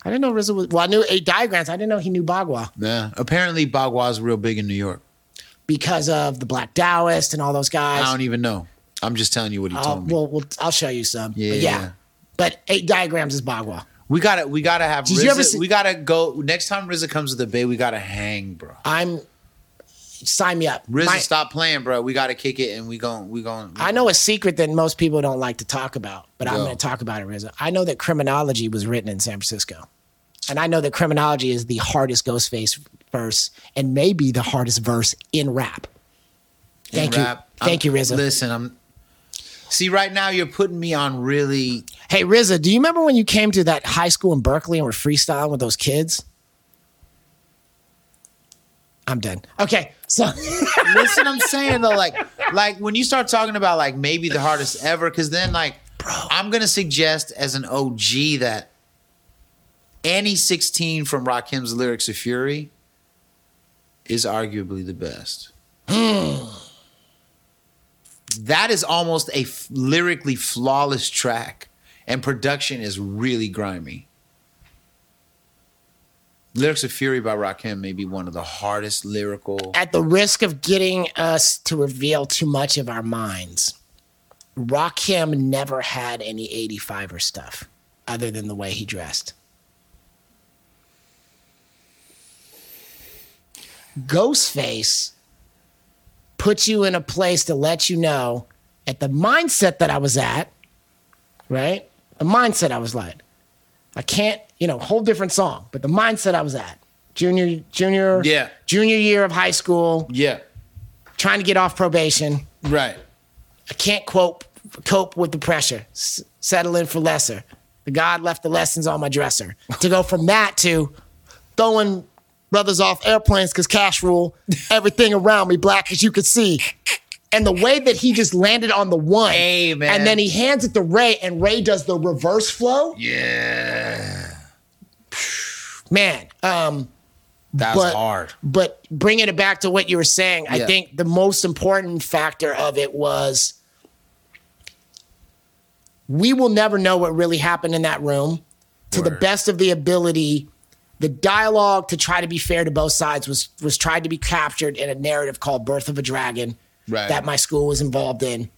I didn't know RZA was well, I knew eight diagrams. I didn't know he knew Bagua Yeah. Apparently Bagua's real big in New York. because of the Black Taoist and all those guys. I don't even know. I'm just telling you what he I'll, told me. well, well, I'll show you some. Yeah. But yeah. But eight diagrams is Bagua. we gotta we gotta have Did you ever RZA, see- we gotta go next time RZA comes to the Bay, we gotta hang, bro. I'm sign me up. RZA, My- stop playing, bro. We gotta kick it and we gon' we gon' I know a secret that most people don't like to talk about, but I'm going to talk about it, Rizzo. I know that criminology was written in San Francisco. And I know that criminology is the hardest Ghostface verse and maybe the hardest verse in rap. Thank you. rap. Thank you, I'm- Rizzo. Listen, I'm See, right now you're putting me on really Hey, Rizzo, do you remember when you came to that high school in Berkeley and were freestyling with those kids? I'm done. Okay. So Listen, I'm saying though, like, like when you start talking about like maybe the hardest ever, because then like, bro, I'm gonna suggest as an OG that any 16 from Rakim's lyrics of Fury is arguably the best. that is almost a f- lyrically flawless track, and production is really grimy. Lyrics of Fury by Rakim may be one of the hardest lyrical. at the risk of getting us to reveal too much of our minds, Rakim never had any 85er stuff other than the way he dressed. Ghostface puts you in a place to let you know at the mindset that I was at, right? The mindset I was like, I can't, you know, whole different song, but the mindset I was at. Junior, junior, Yeah. junior year of high school, Yeah, trying to get off probation. right. I can't cope cope with the pressure. S- settle in for lesser. The God left the lessons on my dresser. To go from that to throwing brothers off airplanes because cash rule, everything around me black as you could see. And the way that he just landed on the one, Hey, and then he hands it to Ray, and Ray does the reverse flow. Yeah. Man, um, That's But- hard. But bringing it back to what you were saying, I think the most important factor of it was we will never know what really happened in that room to the best of the ability. The dialogue to try to be fair to both sides was was tried to be captured in a narrative called Birth of a Dragon Right. that my school was involved in.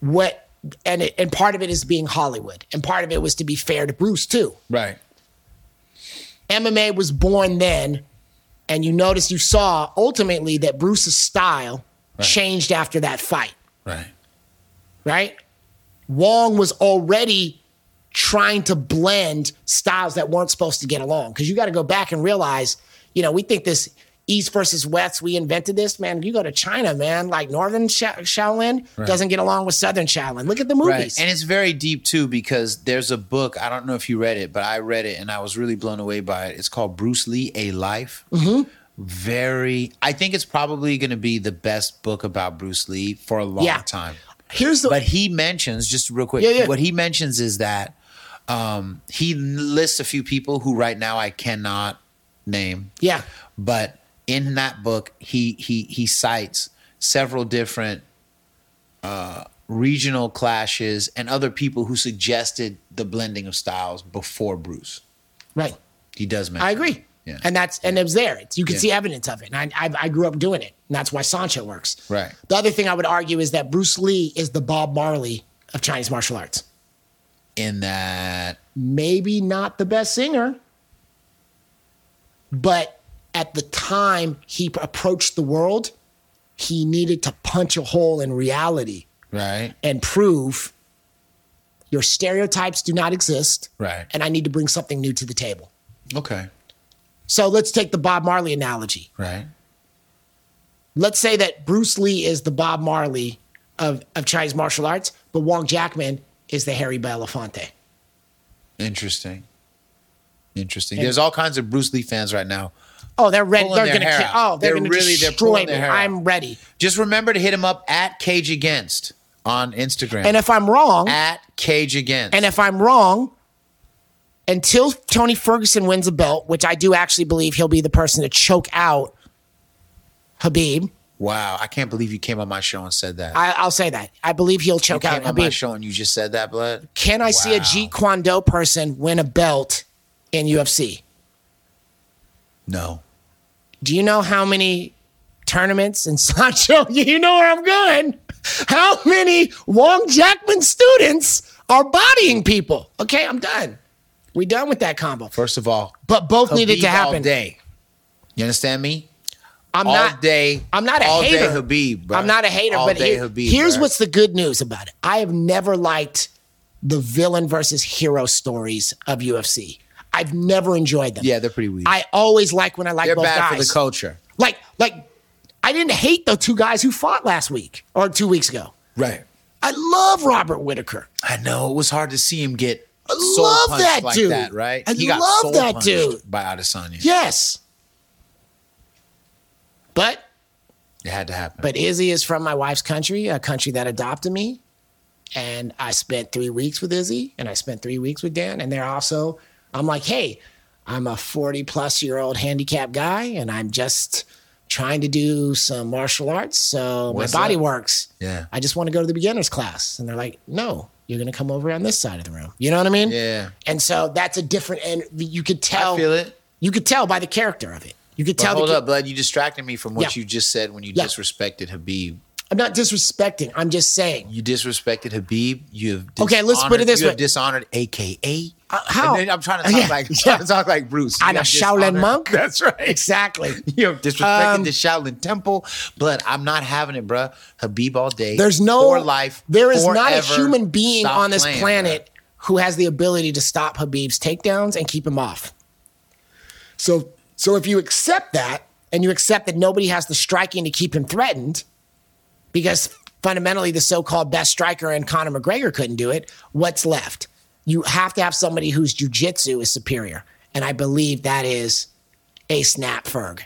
What and it, and part of it is being Hollywood, and part of it was to be fair to Bruce too. Right. MMA was born then, and you notice you saw ultimately that Bruce's style changed after that fight, Right. right? Wong was already trying to blend styles that weren't supposed to get along because you got to go back and realize, you know, we think this East versus West, we invented this, man. You go to China, man, like Northern Sha- Shaolin doesn't get along with Southern Shaolin. Look at the movies. Right. And it's very deep too because there's a book. I don't know if you read it, but I read it and I was really blown away by it. It's called Bruce Lee: A Life. Mm-hmm. Very. I think it's probably going to be the best book about Bruce Lee for a long Yeah. time. Here's the But he mentions just real quick. Yeah, yeah. What he mentions is that um, he lists a few people who right now I cannot name. yeah. but in that book he he he cites several different uh regional clashes and other people who suggested the blending of styles before Bruce. Right. He does mention. I agree. Yeah. And that's and it was there. It's, you can Yeah. see evidence of it. And I, I I grew up doing it. And that's why Sanshou works. Right. The other thing I would argue is that Bruce Lee is the Bob Marley of Chinese martial arts. in that Maybe not the best singer, but at the time he approached the world, he needed to punch a hole in reality right and prove your stereotypes do not exist. Right. And I need to bring something new to the table. okay So let's take the Bob Marley analogy. right let's say that Bruce Lee is the Bob Marley of, of Chinese martial arts, but Wong Jack Man is the Harry Belafonte. interesting interesting there's all kinds of Bruce Lee fans right now Oh, they're ready. They're going to kill. Oh, they're, They're really- they're me. their hair out. I'm ready. just remember to hit him up at Cage Against on Instagram And if I'm wrong, at Cage Against and if I'm wrong, until Tony Ferguson wins a belt, which I do actually believe he'll be the person to choke out Khabib. wow I can't believe you came on my show and said that I, I'll say that. I believe he'll you choke came out on my Khabib. show and you just said that blood Can I see a Wow. Jeet Kune Do person win a belt in UFC? no Do you know how many tournaments and Sanshou? You know where I'm going. How many Wong Jack Man students are bodying people? Okay, I'm done. We done with that combo. First of all, But both needed to all happen. day. You understand me? I'm all not. day. I'm not a all hater. Day Khabib, bro. I'm not a hater, all but day here- Khabib, here's bro. what's the good news about it. I have never liked the villain versus hero stories of UFC. I've never enjoyed them. Yeah, they're pretty weak. I always like when I like They're both bad guys. for the culture. Like, like, I didn't hate the two guys who fought last week or two weeks ago. Right. I love Robert Whitaker. I know it was hard to see him get I love that like dude. that, right? I he got love soul that dude. by Adesanya. Yes. But It had to happen. but Izzy is from my wife's country, a country that adopted me. And I spent three weeks with Izzy and I spent three weeks with Dan. And they're also, I'm like, hey, I'm a 40 plus year old handicapped guy and I'm just trying to do some martial arts. So What's my body up? works. Yeah. I just want to go to the beginner's class. And they're like, no, you're going to come over on this side of the room. You know what I mean? yeah. And so that's a different, and you could tell. I feel it. You could tell by the character of it. You could But tell. hold the, up, blood. You distracted me from what Yeah. you just said when you Yeah. disrespected Khabib. I'm not disrespecting. I'm just saying. You disrespected Khabib. You have Okay, let's put it this you way. have dishonored AKA. Uh, how? And then I'm trying to talk Yeah, like yeah. trying to talk like Bruce. I'm a Shaolin monk. That's right. Exactly. You're disrespecting Um, the Shaolin Temple, but I'm not having it, bruh. Khabib all day. There's no for life. There is not a human being on this playing, planet who has the ability to stop Khabib's takedowns and keep him off. So, so if you accept that and you accept that nobody has the striking to keep him threatened, because fundamentally the so-called best striker and Conor McGregor couldn't do it, what's left? You have to have somebody whose jujitsu is superior, and I believe that is a snap Ferg.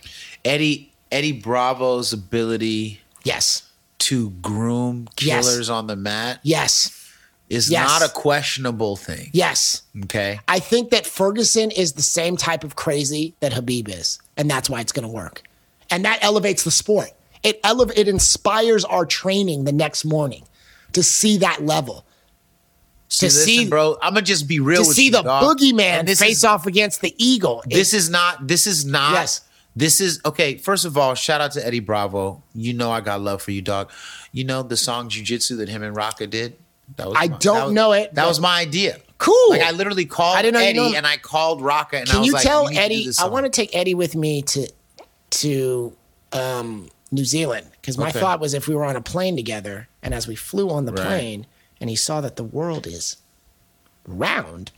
Eddie Eddie Bravo's ability Yes, to groom Yes. killers on the mat yes, is Yes. not a questionable thing. yes. Okay. I think that Ferguson is the same type of crazy that Khabib is, and that's why it's going to work. And that elevates the sport. It ele- it inspires our training the next morning to see that level. See, to listen, see bro, I'm gonna just be real to see you, the dog. boogeyman face is, off against the eagle. This is not. This is not. Yes. This is okay. First of all, shout out to Eddie Bravo. You know I got love for you, dog. You know the song "Jujitsu" that him and Rocka did. That was I my- don't was- know it, That was my idea. Cool. Like I literally called I didn't know you Eddie know and I called Rocka and I Can was you like, tell to Eddie? I want to take Eddie with me to to um, New Zealand because my Okay. thought was if we were on a plane together and as we flew on the Right. plane and he saw that the world is round,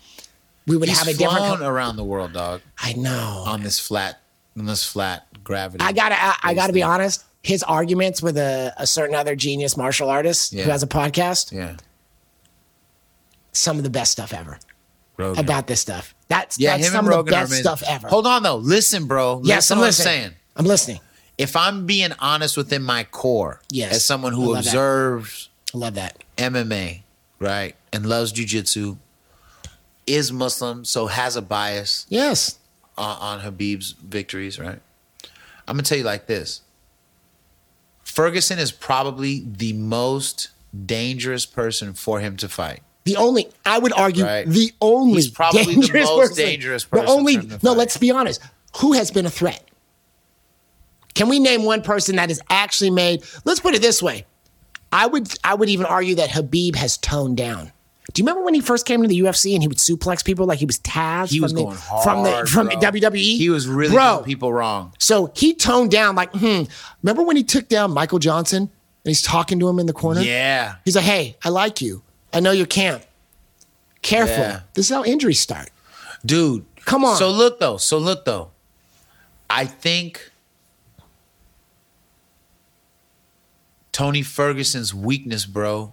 we would He's have a different. flown around the world, dog, I know. on this flat, on this flat gravity. I gotta. I, I gotta be thing. honest. His arguments with a, a certain other genius martial artist Yeah. who has a podcast, Yeah, some of the best stuff ever Rogan. about this stuff. That's yeah, that's him some of Rogan the best stuff ever. Hold on though, listen, bro. yes, I'm listening. I'm saying. I'm listening. if I'm being honest within my core, Yes. as someone I who that. observes I love that. MMA, right, and loves jujitsu, is Muslim, so has a bias Yes. on, on Khabib's victories, right? I'm gonna tell you like this: Ferguson is probably the most dangerous person for him to fight. The only, I would argue, Right. the only He's probably the dangerous most person. dangerous The only, no, let's be honest. Who has been a threat? Can we name one person that has actually made? Let's put it this way. I would, I would even argue that Khabib has toned down. Do you remember when he first came to the UFC and he would suplex people like he was Taz? He was from the, going hard from the from bro. WWE. He was really bro. doing people wrong. So he toned down. Like, hmm. Remember when he took down Michael Johnson and he's talking to him in the corner? Yeah, He's like, hey, I like you. I know you can't. Careful. Yeah. This is how injuries start. dude. Come on. So look though. So look though. I think Tony Ferguson's weakness, bro,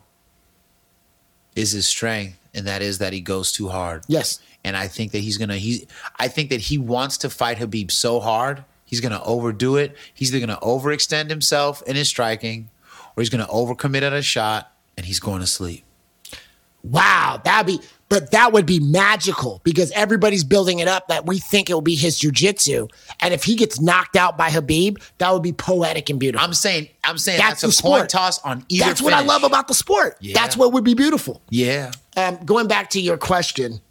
is his strength, and that is that he goes too hard. Yes. And I think that he's gonna he I think that he wants to fight Khabib so hard, he's gonna overdo it. He's either gonna overextend himself in his striking, or he's gonna overcommit at a shot and he's going to sleep. Wow, that'd be, but that would be magical because everybody's building it up that we think it will be his jujitsu. And if he gets knocked out by Khabib, that would be poetic and beautiful. I'm saying I'm saying That's that's, a sport. toss on either. That's what I love about the sport. Yeah. That's what would be beautiful. Yeah. Um, going back to your question,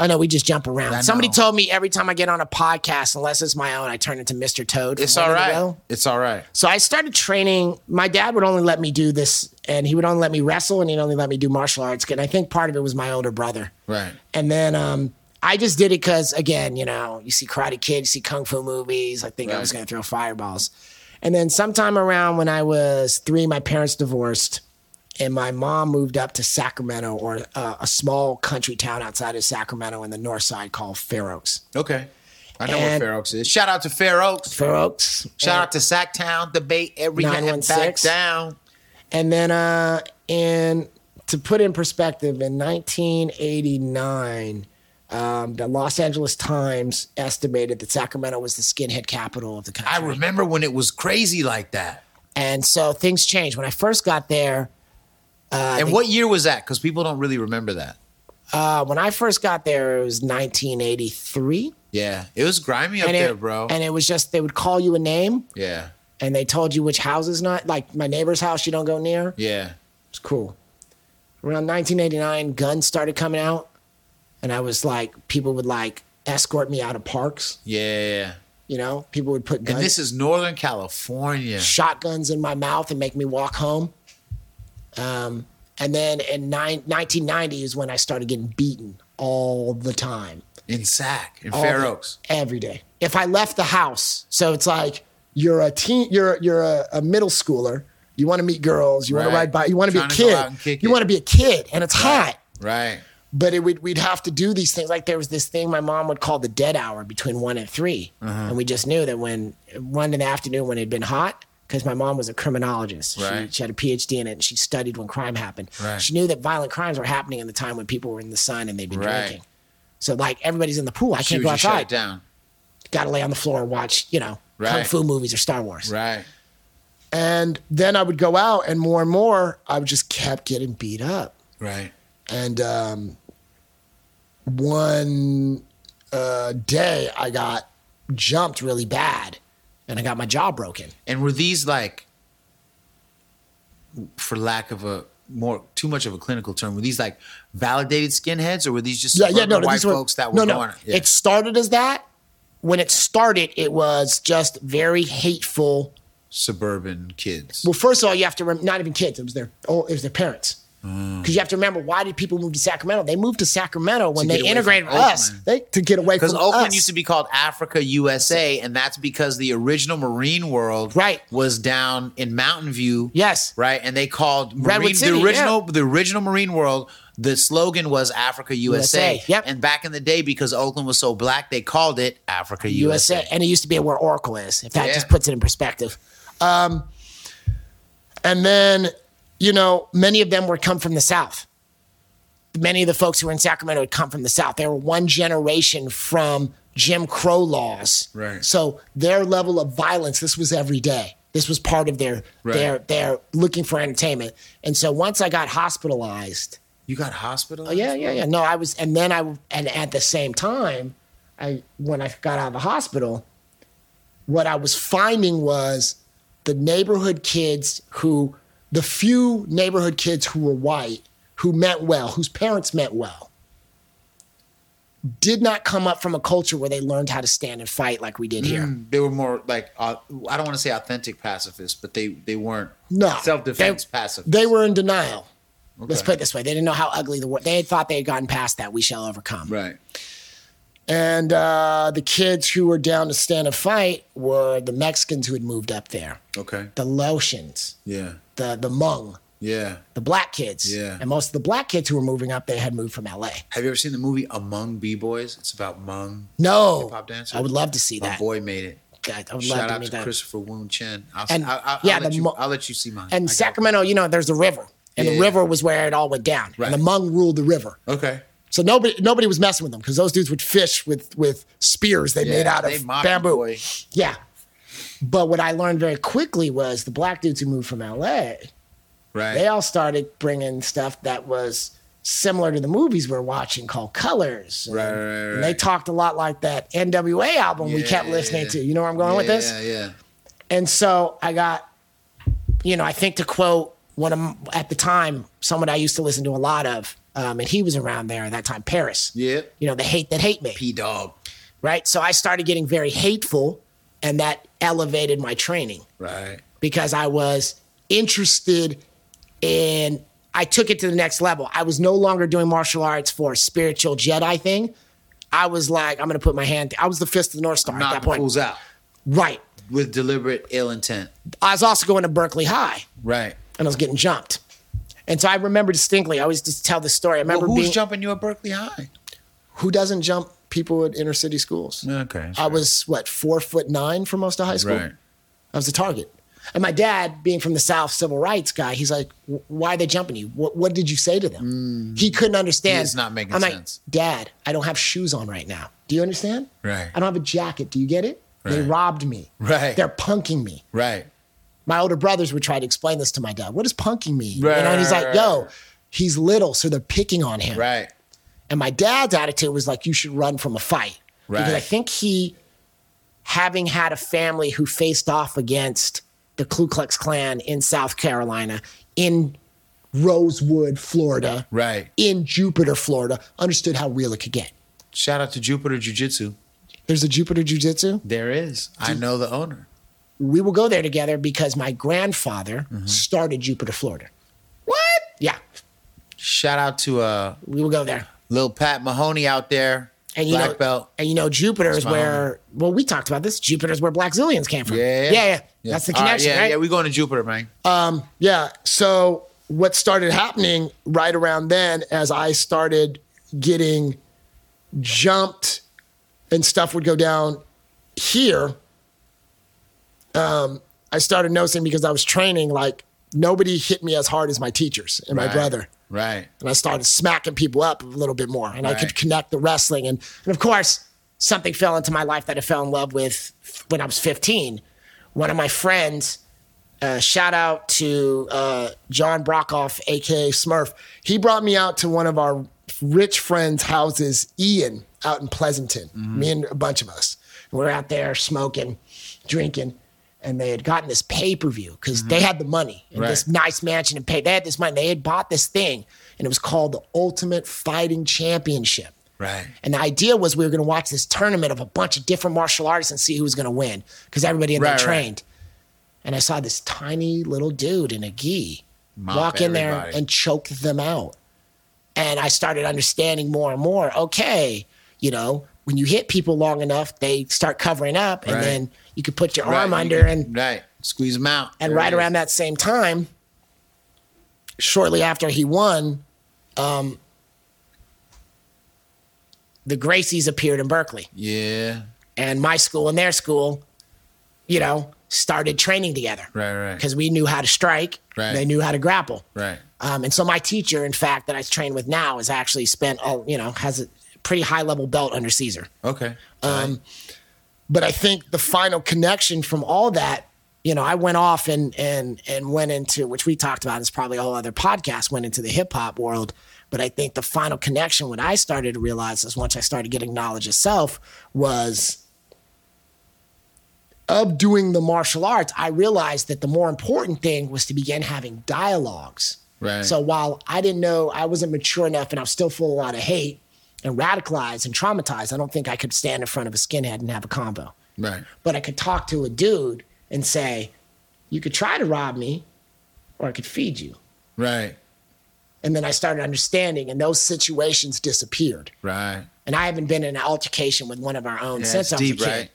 I know we just jump around. Somebody told me every time I get on a podcast, unless it's my own, I turn into Mr. Toad. It's all right. all in a right. Row. It's all right. So I started training. My dad would only let me do this, and he would only let me wrestle, and he'd only let me do martial arts. And I think part of it was my older brother. Right. And then um, I just did it because, again, you know, you see Karate Kid, you see Kung Fu movies. I think I was going to throw fireballs. And then sometime around when I was three, my parents divorced, and my mom moved up to Sacramento, or uh, a small country town outside of Sacramento in the north side called Fair Oaks. Okay. I know And- where Fair Oaks is. Shout out to Fair Oaks. Fair Oaks. Shout out to Sac Sacktown, debate every man back 916. down. And then, uh, and to put in perspective, in 1989, um, the Los Angeles Times estimated that Sacramento was the skinhead capital of the country. I remember when it was crazy like that. And so things changed. When I first got there, and what year was that? Because people don't really remember that. uh, when I first got there, it was 1983. Yeah. It was grimy up and there, bro. And it was just they would call you a name, yeah. And they told you which houses not like my neighbor's house you don't go near. Yeah. It's cool. Around 1989, guns started coming out, and I was like, people would like escort me out of parks. Yeah. You know, people would put guns, And this is Northern California. shotguns in my mouth and make me walk home. Um, and then in nine, 1990 is when I started getting beaten all the time. In Sac, in All Fair Oaks. every day. If I left the house, so it's like you're a teen, you're you're a, a middle schooler. You want to meet girls. You want to ride bike. You want to be a Trying to go out kid. You want to be a kid, and it's hot. Right. But it would we'd have to do these things. Like there was this thing my mom would call the dead hour between one and 3 Uh-huh. and we just knew that when one in the afternoon when it had been hot. Because my mom was a criminologist. She, Right. she had a PhD in it and she studied when crime happened. Right. She knew that violent crimes were happening in the time when people were in the sun and they'd been Right. drinking. So, like, everybody's in the pool. I She can't go outside it down. got to lay on the floor and watch, you know, kung Right. fu movies or Star Wars. Right. And then I would go out, and more and more, I would just kept getting beat up. Right. And um, one uh, day, I got jumped really bad, and I got my jaw broken. And were these like, for lack of a more too much of a clinical term, were these like validated skinheads, or were these just Yeah, yeah, no, white were folks that were no, no. going? Yeah. It started as that. When it started, it was just very hateful. suburban kids. Well, first of all, you have to rem- not even kids. It was their oh, it was their parents. Mm. Because you have to remember, why did people move to Sacramento? They moved to Sacramento when they integrated us. They to get away from Because Oakland us. used to be called Africa USA, and that's because the original Marine World Right. was down in Mountain View. Yes. Right. And they called Marine, City, the original yeah. the original Marine World, the slogan was Africa USA. USA, yep. And back in the day, because Oakland was so black, they called it Africa USA. USA, and it used to be where Oracle is. If that Yeah. just puts it in perspective. Um, and then, you know, many of them would come from the South. Many of the folks who were in Sacramento had come from the South. They were one generation from Jim Crow laws. Right. So their level of violence, this was every day. This was part of their Right. their their looking for entertainment. And so once I got hospitalized, You got hospitalized? Oh, yeah, yeah, yeah. No, I was, and then I, and at the same time, I when I got out of the hospital, what I was finding was the neighborhood kids who, the few neighborhood kids who were white, who meant well, whose parents meant well, did not come up from a culture where they learned how to stand and fight like we did here. They were more like uh, I don't want to say authentic pacifists, but they they weren't No, self defense pacifists. They were in denial. Let's put it this way: they didn't know how ugly the world. They had thought they had gotten past that. We shall overcome. right. And uh, the kids who were down to stand and fight were the Mexicans who had moved up there, Okay. the Laotians, Yeah. the the Hmong, Yeah. the black kids. Yeah. And most of the black kids who were moving up, they had moved from LA. Have you ever seen the movie Hmong B Boys? It's about Hmong No, hip hop dancers. I would love to see My that. boy made it. God, I would Shout love to out meet to that. Christopher Woon Chen. I'll, And- I'll, I'll, yeah, I'll, let you, I'll let you see mine. And. Sacramento, you know, there's a river, and Yeah. the river was where it all went down. Right. And the Hmong ruled the river. Okay. So nobody nobody was messing with them because those dudes would fish with with spears they made out of bamboo. boy. Yeah. But what I learned very quickly was the black dudes who moved from LA, Right. they all started bringing stuff that was similar to the movies we're watching called Colors. And, Right, right, and they talked a lot like that NWA album we kept Yeah, listening yeah. to. You know where I'm going with this? Yeah, yeah. And so I got, you know, I think to quote one of at the time someone I used to listen to a lot of, um, and he was around there at that time, Paris. Yeah. You know, the hate that hate me, P Dog. right? So I started getting very hateful, and that elevated my training Right. because I was interested in. I took it to the next level. I was no longer doing martial arts for a spiritual Jedi thing. I was like, I'm going to put my hand. I was the fist of the North Star at that point. fools out Right. with deliberate ill intent. I was also going to Berkeley High. Right. And I was getting jumped. And so I remember distinctly. I always just tell this story. I remember Well, who's being jumping you at Berkeley High? who doesn't jump people at inner city schools. Okay. I was what four foot nine for most of high school. Right. I was the target. And my dad, being from the South, civil rights guy, he's like, "Why are they jumping you? What, what did you say to them?" Mm. He couldn't understand. It's not making I'm sense. like, Dad, I don't have shoes on right now. Do you understand? Right. I don't have a jacket. Do you get it? They robbed me. Right. They're punking me. Right. My older brothers would try to explain this to my dad. What does punking mean? Right, you know, and he's like, right, yo, right. he's little, so they're picking on him. Right. And my dad's attitude was like, you should run from a fight. Because I think he, having had a family who faced off against the Ku Klux Klan in South Carolina, in Rosewood, Florida, Right. in Jupiter, Florida, understood how real it could get. Shout out to Jupiter Jiu Jitsu. There's a Jupiter Jiu Jitsu. There is. I know the owner. We will go there together because my grandfather Mm-hmm. started Jupiter, Florida. What? Yeah, Shout out to uh we will go there. Lil Pat Mahoney out there. And you black know, belt. and you know, Jupiter is That's where. Well, we talked about this. Jupiter is where Blackzilians came from. Yeah. yeah, yeah. That's the All right, connection, yeah, right? yeah, we going to Jupiter, man. Um, Yeah. So what started happening right around then, as I started getting jumped and stuff would go down here, um, I started noticing because I was training, like nobody hit me as hard as my teachers and my Right. brother. Right. and I started smacking people up a little bit more, and I could connect the wrestling, and and of course, something fell into my life that I fell in love with when I was 15. One of my friends, uh, shout out to uh, John Brockoff, aka Smurf, he brought me out to one of our rich friends' houses, Ian, out in Pleasanton. Mm-hmm. Me and a bunch of us, we we're out there smoking, drinking. And they had gotten this pay per view because they had the money and Mm-hmm. Right. this nice mansion and pay. They had this money. They had bought this thing, and it was called the Ultimate Fighting Championship. Right. And the idea was we were going to watch this tournament of a bunch of different martial artists and see who was going to win because everybody had Right, right. trained. And I saw this tiny little dude in a gi Mop walk in there and choke them out. And I started understanding more and more. Okay, you know, when you hit people long enough, they start covering up, and Right. then you could put your Right, arm under and right. Squeeze them out. and There right around that same time, shortly after he won, um, the Gracies appeared in Berkeley. Yeah. And my school and their school, you know, started training together. Right, right. Because we knew how to strike, Right. they knew how to grapple. Right. Um, and so my teacher, in fact, that I train with now, has actually spent, all, you know, has a pretty high level belt under Cesar. Okay. Um, but I think the final connection from all that you know, I went off and and and went into which we talked about. It's probably a whole other podcast. Went into the hip hop world, but I think the final connection, what I started to realize is once I started getting knowledge of self, was of doing the martial arts. I realized that the more important thing was to begin having dialogues. Right. So while I didn't know I wasn't mature enough and I was still full of a lot of hate and radicalized and traumatized, I don't think I could stand in front of a skinhead and have a combo Right. but I could talk to a dude and say, you could try to rob me or I could feed you. Right. And then I started understanding, and those situations disappeared. Right. And I haven't been in an altercation with one of our own Yeah, since I was deep, a kid. right?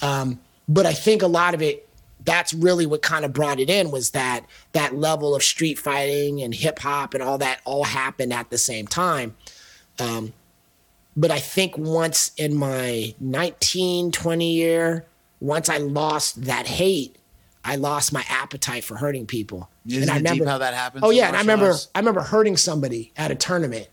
Yeah. But I think a lot of it, that's really what kind of brought it in was that that level of street fighting and hip hop and all that all happened at the same time. Um, but I think once in my 19, 20 year, once I lost that hate, I lost my appetite for hurting people. Isn't I it deep how that happens Oh yeah, and I remember arts? I remember hurting somebody at a tournament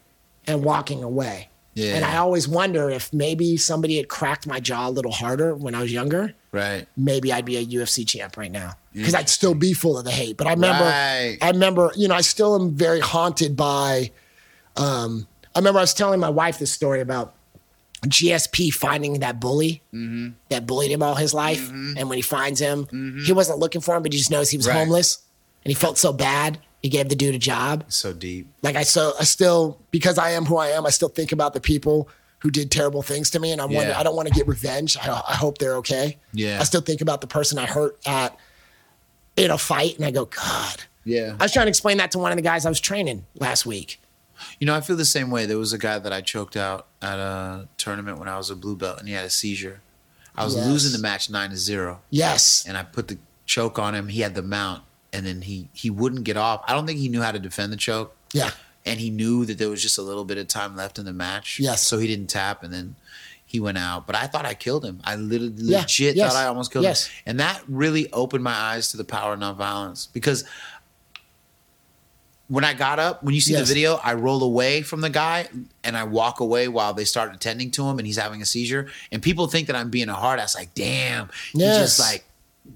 and walking away. Yeah. And I always wonder if maybe somebody had cracked my jaw a little harder when I was younger Right. maybe I'd be a UFC champ right now because I'd still be full of the hate. But I remember, Right. I remember, you know, I still am very haunted by. Um, I remember I was telling my wife this story about GSP finding that bully Mm-hmm. that bullied him all his life, and when he finds him, he wasn't looking for him, but he just knows he was Mm-hmm. Right. homeless, and he felt so bad. He gave the dude a job. So deep. Like I so I still because I am who I am, I still think about the people who did terrible things to me, and I wonder. Yeah. I don't want to get revenge. I, I hope they're okay. Yeah. I still think about the person I hurt at in a fight, and I go, God. Yeah. I was trying to explain that to one of the guys I was training last week. You know, I feel the same way. There was a guy that I choked out at a tournament when I was a blue belt, and he had a seizure. I was Yes. losing the match nine to zero, Yes. and I put the choke on him. He had the mount, and then he he wouldn't get off. I don't think he knew how to defend the choke, Yeah. and he knew that there was just a little bit of time left in the match. Yes. so he didn't tap, and then he went out. But I thought I killed him. I literally Yeah. legit Yes. thought I almost killed Yes. him, and that really opened my eyes to the power of nonviolence because when I got up, when you see Yes. the video, I roll away from the guy and I walk away while they start attending to him and he's having a seizure. And people think that I'm being a hard ass, like, damn, he just like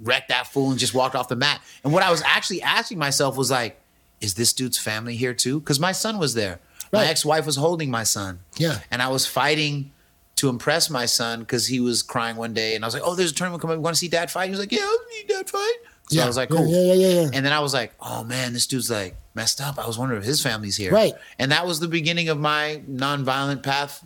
wrecked that fool and just walked off the mat. And what I was actually asking myself was like, is this dude's family here too? Because my son was there. My ex-wife was holding my son. Yeah. And I was fighting to impress my son because he was crying one day and I was like, Oh, there's a tournament coming. You want to see dad fight? He was like, Yeah, I'll see dad fight. So yeah. I was like, cool. Yeah, yeah, yeah, yeah. And then I was like, oh man, this dude's like messed up. I was wondering if his family's here. Right. And that was the beginning of my nonviolent path,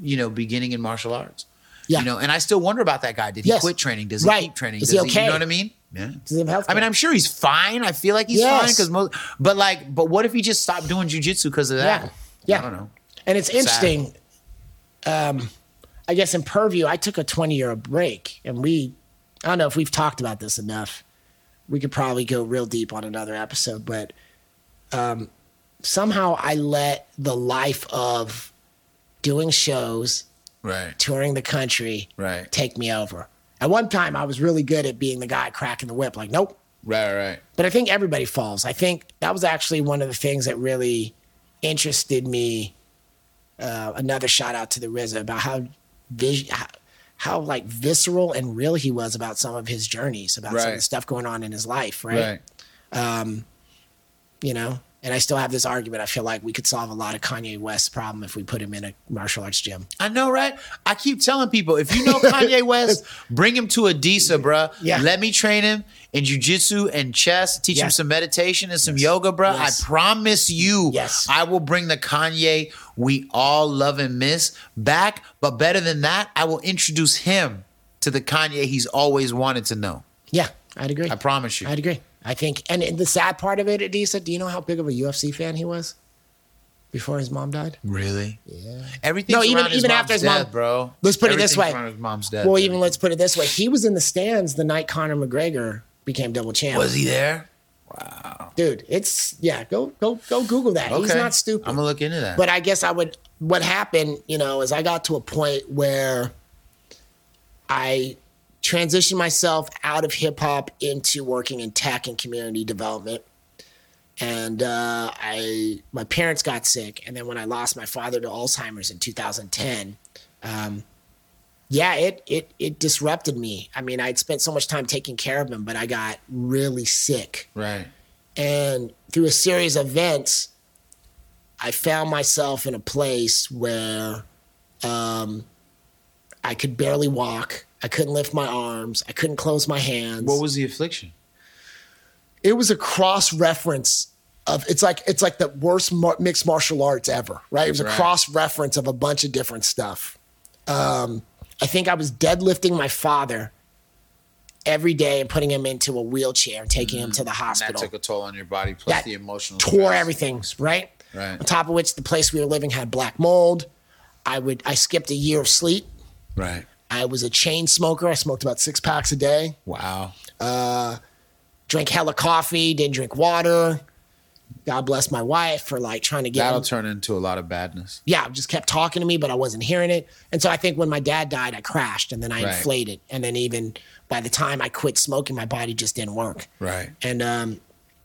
you know, beginning in martial arts. Yeah. You know, and I still wonder about that guy. Did he Yes. quit training? Does he Right. keep training? Is Does he okay? You know what I mean? Yeah. Does he have I mean, I'm sure he's fine. I feel like he's Yes. fine because most, but like, but what if he just stopped doing jujitsu because of that? Yeah. Yeah. I don't know. And it's interesting. Um, I guess in Purview, I took a 20 year break, and we, I don't know if we've talked about this enough. We could probably go real deep on another episode, but um, somehow I let the life of doing shows, Right. touring the country, Right. take me over. At one time, I was really good at being the guy cracking the whip, like, nope, Right. Right. but I think everybody falls. I think that was actually one of the things that really interested me. Uh, another shout out to the RZA about how, vis- how, how like visceral and real he was about some of his journeys, about some of the stuff going on in his life, right? Right. Um, you know, and I still have this argument. I feel like we could solve a lot of Kanye West's problem if we put him in a martial arts gym. I know, right? I keep telling people if you know Kanye West, bring him to Adisa, bruh. Yeah. Let me train him in jujitsu and chess, teach him some meditation and some yoga, bro. Yes. I promise you, Yes. I will bring the Kanye we all love and miss back. But better than that, I will introduce him to the Kanye he's always wanted to know. Yeah, I'd agree. I promise you. I'd agree. I think, and, and the sad part of it, Adisa, do you know how big of a UFC fan he was before his mom died? really? Yeah. Everything. No, even- even after his mom- bro. Let's put it this way. His mom's death. Well, even let's put it this way: he was in the stands the night Conor McGregor became double champ. was he there? Wow. Dude, it's yeah. Go go go Google that. He's not stupid. I'm gonna look into that. but I guess I would. What happened, you know, is I got to a point where I transitioned myself out of hip hop into working in tech and community development. And uh, I, my parents got sick, and then when I lost my father to Alzheimer's in 2010, um, yeah, it it it disrupted me. I mean, I'd spent so much time taking care of him, but I got really sick. Right. And through a series of events, I found myself in a place where um, I could barely walk. I couldn't lift my arms. I couldn't close my hands. What was the affliction? it was a cross reference of it's like it's like the worst mar- mixed martial arts ever, right? It was a Right. cross reference of a bunch of different stuff. Um, I think I was deadlifting my father every day and putting him into a wheelchair and taking him to the That hospital. took a toll on your body, plus That the emotional. tore stress. everything, right? Right. On top of which, the place we were living had black mold. I would I skipped a year of sleep. Right. I was a chain smoker. I smoked about six packs a day. Wow. Uh, drank hella coffee. Didn't drink water. God bless my wife for like trying to get That'll him- turn into a lot of badness. yeah, just kept talking to me, but I wasn't hearing it. And so I think when my dad died, I crashed and then I Right. inflated. And then even by the time I quit smoking, my body just didn't work. Right. And um,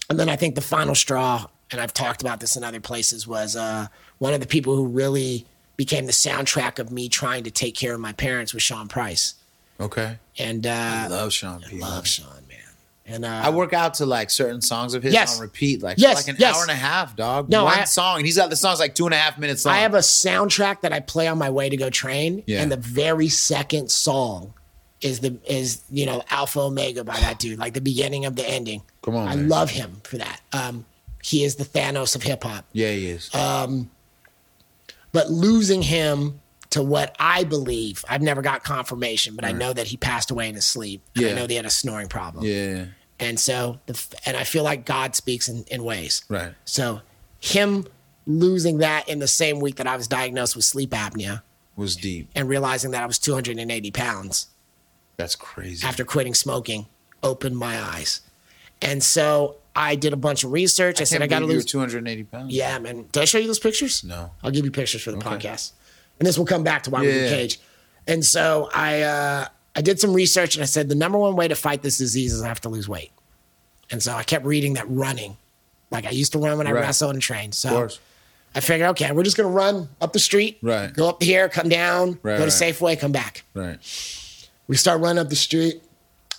and then I think the final straw, and I've talked about this in other places, was uh, one of the people who really became the soundtrack of me trying to take care of my parents was Sean Price. Okay. And uh, I love Sean P. love Sean. And uh, I work out to like certain songs of his Yes. on repeat, like Yes, for like an yes. hour and a half, dog. No, one I- song, and he's got the songs like two and a half minutes long. I have a soundtrack that I play on my way to go train, Yeah. and the very second song is the is you know Alpha Omega by that dude, like the beginning of the ending. Come on, I man. love him for that. Um, he is the Thanos of hip hop, yeah, he is. Uh, but losing him to what I believe, I've never got confirmation, but I know that he passed away in his sleep. And I know that he had a snoring problem, yeah. and so the and I feel like God speaks in, in ways. Right. So him losing that in the same week that I was diagnosed with sleep apnea Was deep. and realizing that I was 280 pounds That's crazy. after quitting smoking opened my eyes. And so I did a bunch of research. I, said, I got to lose. 280 pounds. Yeah, man. Did I show you those pictures? No. I'll give you pictures for the podcast. And this will come back to why we're in cage. And so I uh, I did some research and I said the number one way to fight this disease is I have to lose weight. And so I kept reading that running, like I used to run when I Right. wrestled and trained. So Of. I figured, okay, we're just gonna run up the street, Right. Go up here, come down, Right, go to. Safeway, come back. Right. We start running up the street.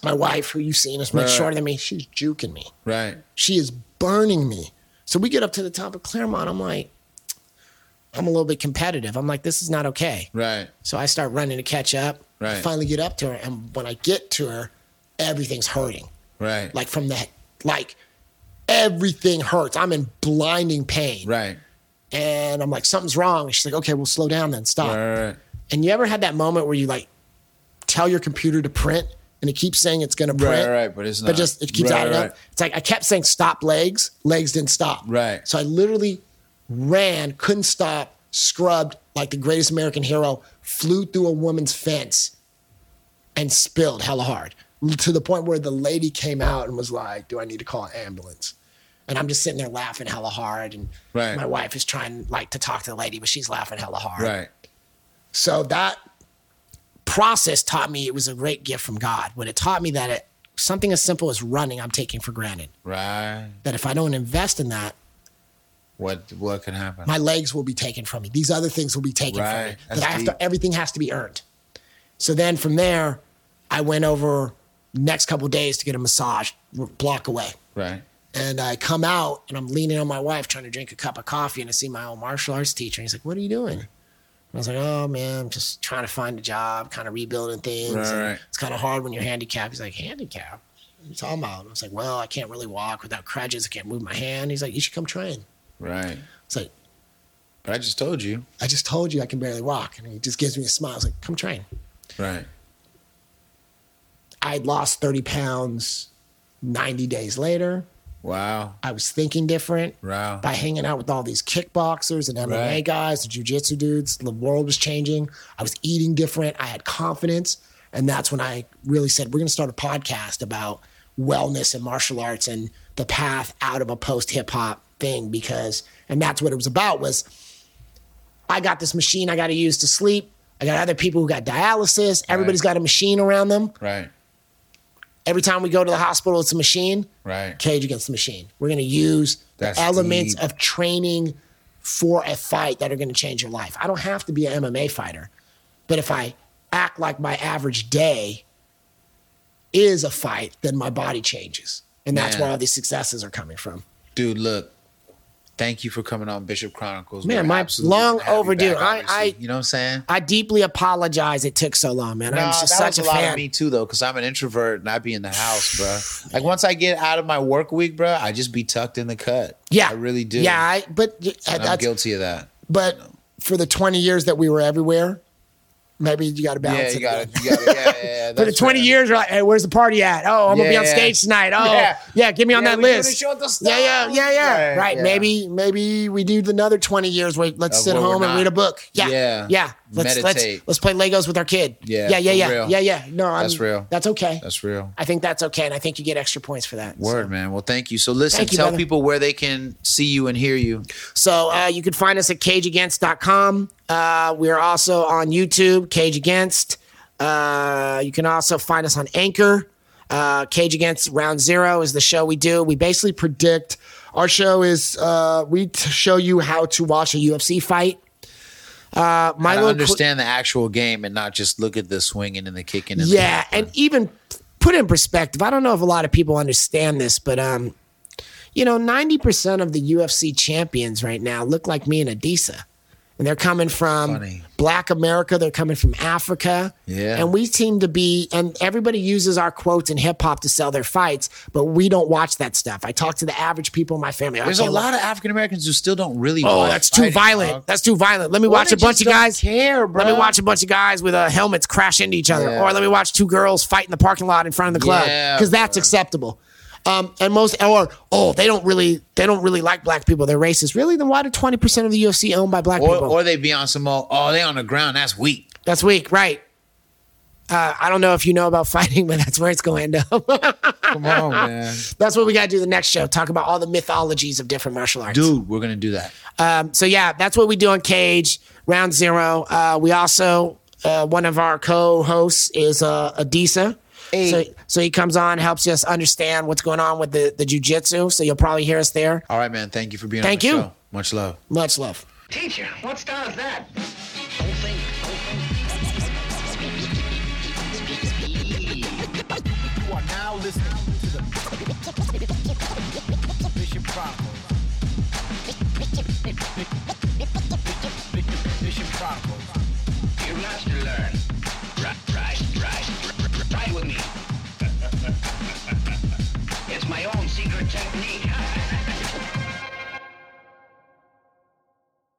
My wife, who you've seen is much shorter than me, she's juking me. Right. She is burning me. So we get up to the top of Claremont. I'm like, I'm a little bit competitive. I'm like, this is not okay. Right. So I start running to catch up. Right. I Finally get up to her. And when I get to her, everything's hurting. Right. Like from that, like everything hurts. I'm in blinding pain. Right. And I'm like, something's wrong. And she's like, okay, well, slow down then. Stop. Right. Right. And you ever had that moment where you like tell your computer to print and it keeps saying it's going to print? Right. Right. But it's not. But just it keeps right, adding right. up. It's like I kept saying stop legs, legs didn't stop. Right. So I literally ran, couldn't stop, scrubbed like the greatest American hero, flew through a woman's fence and spilled hella hard to the point where the lady came out and was like, "Do I need to call an ambulance?" And I'm just sitting there laughing hella hard, and Right. my wife is trying like to talk to the lady, but she's laughing hella hard. Right. So that process taught me it was a great gift from God. When it taught me that it, something as simple as running, I'm taking for granted. Right. That if I don't invest in that, What What can happen? my legs will be taken from me. These other things will be taken from me. That I have deep. to, everything has to be earned. So then from there, I went over next couple days to get a massage, block away. right. And I come out and I'm leaning on my wife trying to drink a cup of coffee and I see my old martial arts teacher. And he's like, What are you doing? And I was like, Oh man, I'm just trying to find a job, kind of rebuilding things. Right, right. It's kind of hard when you're handicapped. He's like, Handicapped? What are you talking about? And I was like, Well, I can't really walk without crutches. I can't move my hand. He's like, You should come train. Right. It's like, But I just told you. I just told you I can barely walk. And he just gives me a smile. I was like, Come train. Right. I had lost 30 pounds 90 days later. Wow. I was thinking different. Wow. by hanging out with all these kickboxers and MMA Right. guys, the jujitsu dudes. The world was changing. I was eating different. I had confidence. And that's when I really said, we're going to start a podcast about wellness and martial arts and the path out of a post hip hop thing because, and that's what it was about was I got this machine I got to use to sleep. I got other people who got dialysis. Everybody's got a machine around them. Right. Every time we go to the hospital, it's a machine Right. cage against the machine. We're going to use That's the elements deep. of training for a fight that are going to change your life. I don't have to be an MMA fighter, but if I act like my average day is a fight, then my body changes. And that's Man. where all these successes are coming from. Dude, look. Thank you for coming on Bishop Chronicles. Man, We're my long you overdue. back, I- I- you know what I'm saying? I deeply apologize it took so long, man. I'm just such a a lot fan. of me too, though, because I'm an introvert and I be in the house, bro. Like once I get out of my work week, bro, I just be tucked in the cut. Yeah, I really do. Yeah, I, but and I'm guilty of that. but for the 20 years that we were everywhere, maybe you got to balance Yeah, it. you got again. it. You got it. Yeah, yeah, yeah. For the 20 fair. years, like, hey, where's the party at? Oh, I'm gonna be on Yeah. stage tonight. Oh, yeah, Yeah. get me on that we do the list. show at the yeah, yeah, yeah, yeah. Right, yeah. Maybe, maybe we do another 20 years where let's Of sit home and read a book. Yeah, Yeah. yeah. Let's let's let's play Legos with our kid. Yeah, yeah, yeah, yeah, real. yeah, yeah. No, I'm, That's real. That's okay. That's real. I think that's okay, and I think you get extra points for that. Word, So- man. Well, thank you. So listen, Thank tell people where they can see you and hear you. So uh, you can find us at cageagainst.com. Uh, we're also on YouTube, Cage Against. Uh, you can also find us on Anchor. Uh, Cage Against Round Zero is the show we do. We basically predict. Our show is uh, we t- show you how to watch a UFC fight. Uh, my I little cl- understand the actual game and not just look at the swinging and the kicking. And yeah, the, and even put in perspective, I don't know if a lot of people understand this, but um, you know, ninety percent of the UFC champions right now look like me and Adisa. And they're coming from Funny. Black America. They're coming from Africa. Yeah. And we seem to be, and everybody uses our quotes in hip hop to sell their fights, but we don't watch that stuff. I talk to the average people in my family. There's a lot of African Americans who still don't really. Oh, that's too violent. dog. That's too violent. Let me watch a bunch of guys. care, bro. Let me watch a bunch of guys with uh, helmets crash into each other, Yeah. or let me watch two girls fight in the parking lot in front of the club Yeah, because that's bro. acceptable. Um, and most, or oh, they don't really, they don't really like black people. They're racist. Really? Then why do twenty percent of the UFC owned by black Or, people? or they be on some. old, Oh, they on the ground. That's weak. that's weak, right? Uh, I don't know if you know about fighting, but that's where it's going to end up. Come on, man. that's what we got to do the next show. Talk about all the mythologies of different martial arts. Dude, we're gonna do that. Um, so yeah, that's what we do on Cage Round Zero. Uh, we also uh, one of our co-hosts is uh, Adisa. Hey. So, so he comes on, helps us understand what's going on with the the jujitsu. So you'll probably hear us there. All right, man. Thank you for being Thank on the you. show. Much love. Much love. Teacher, what style is that?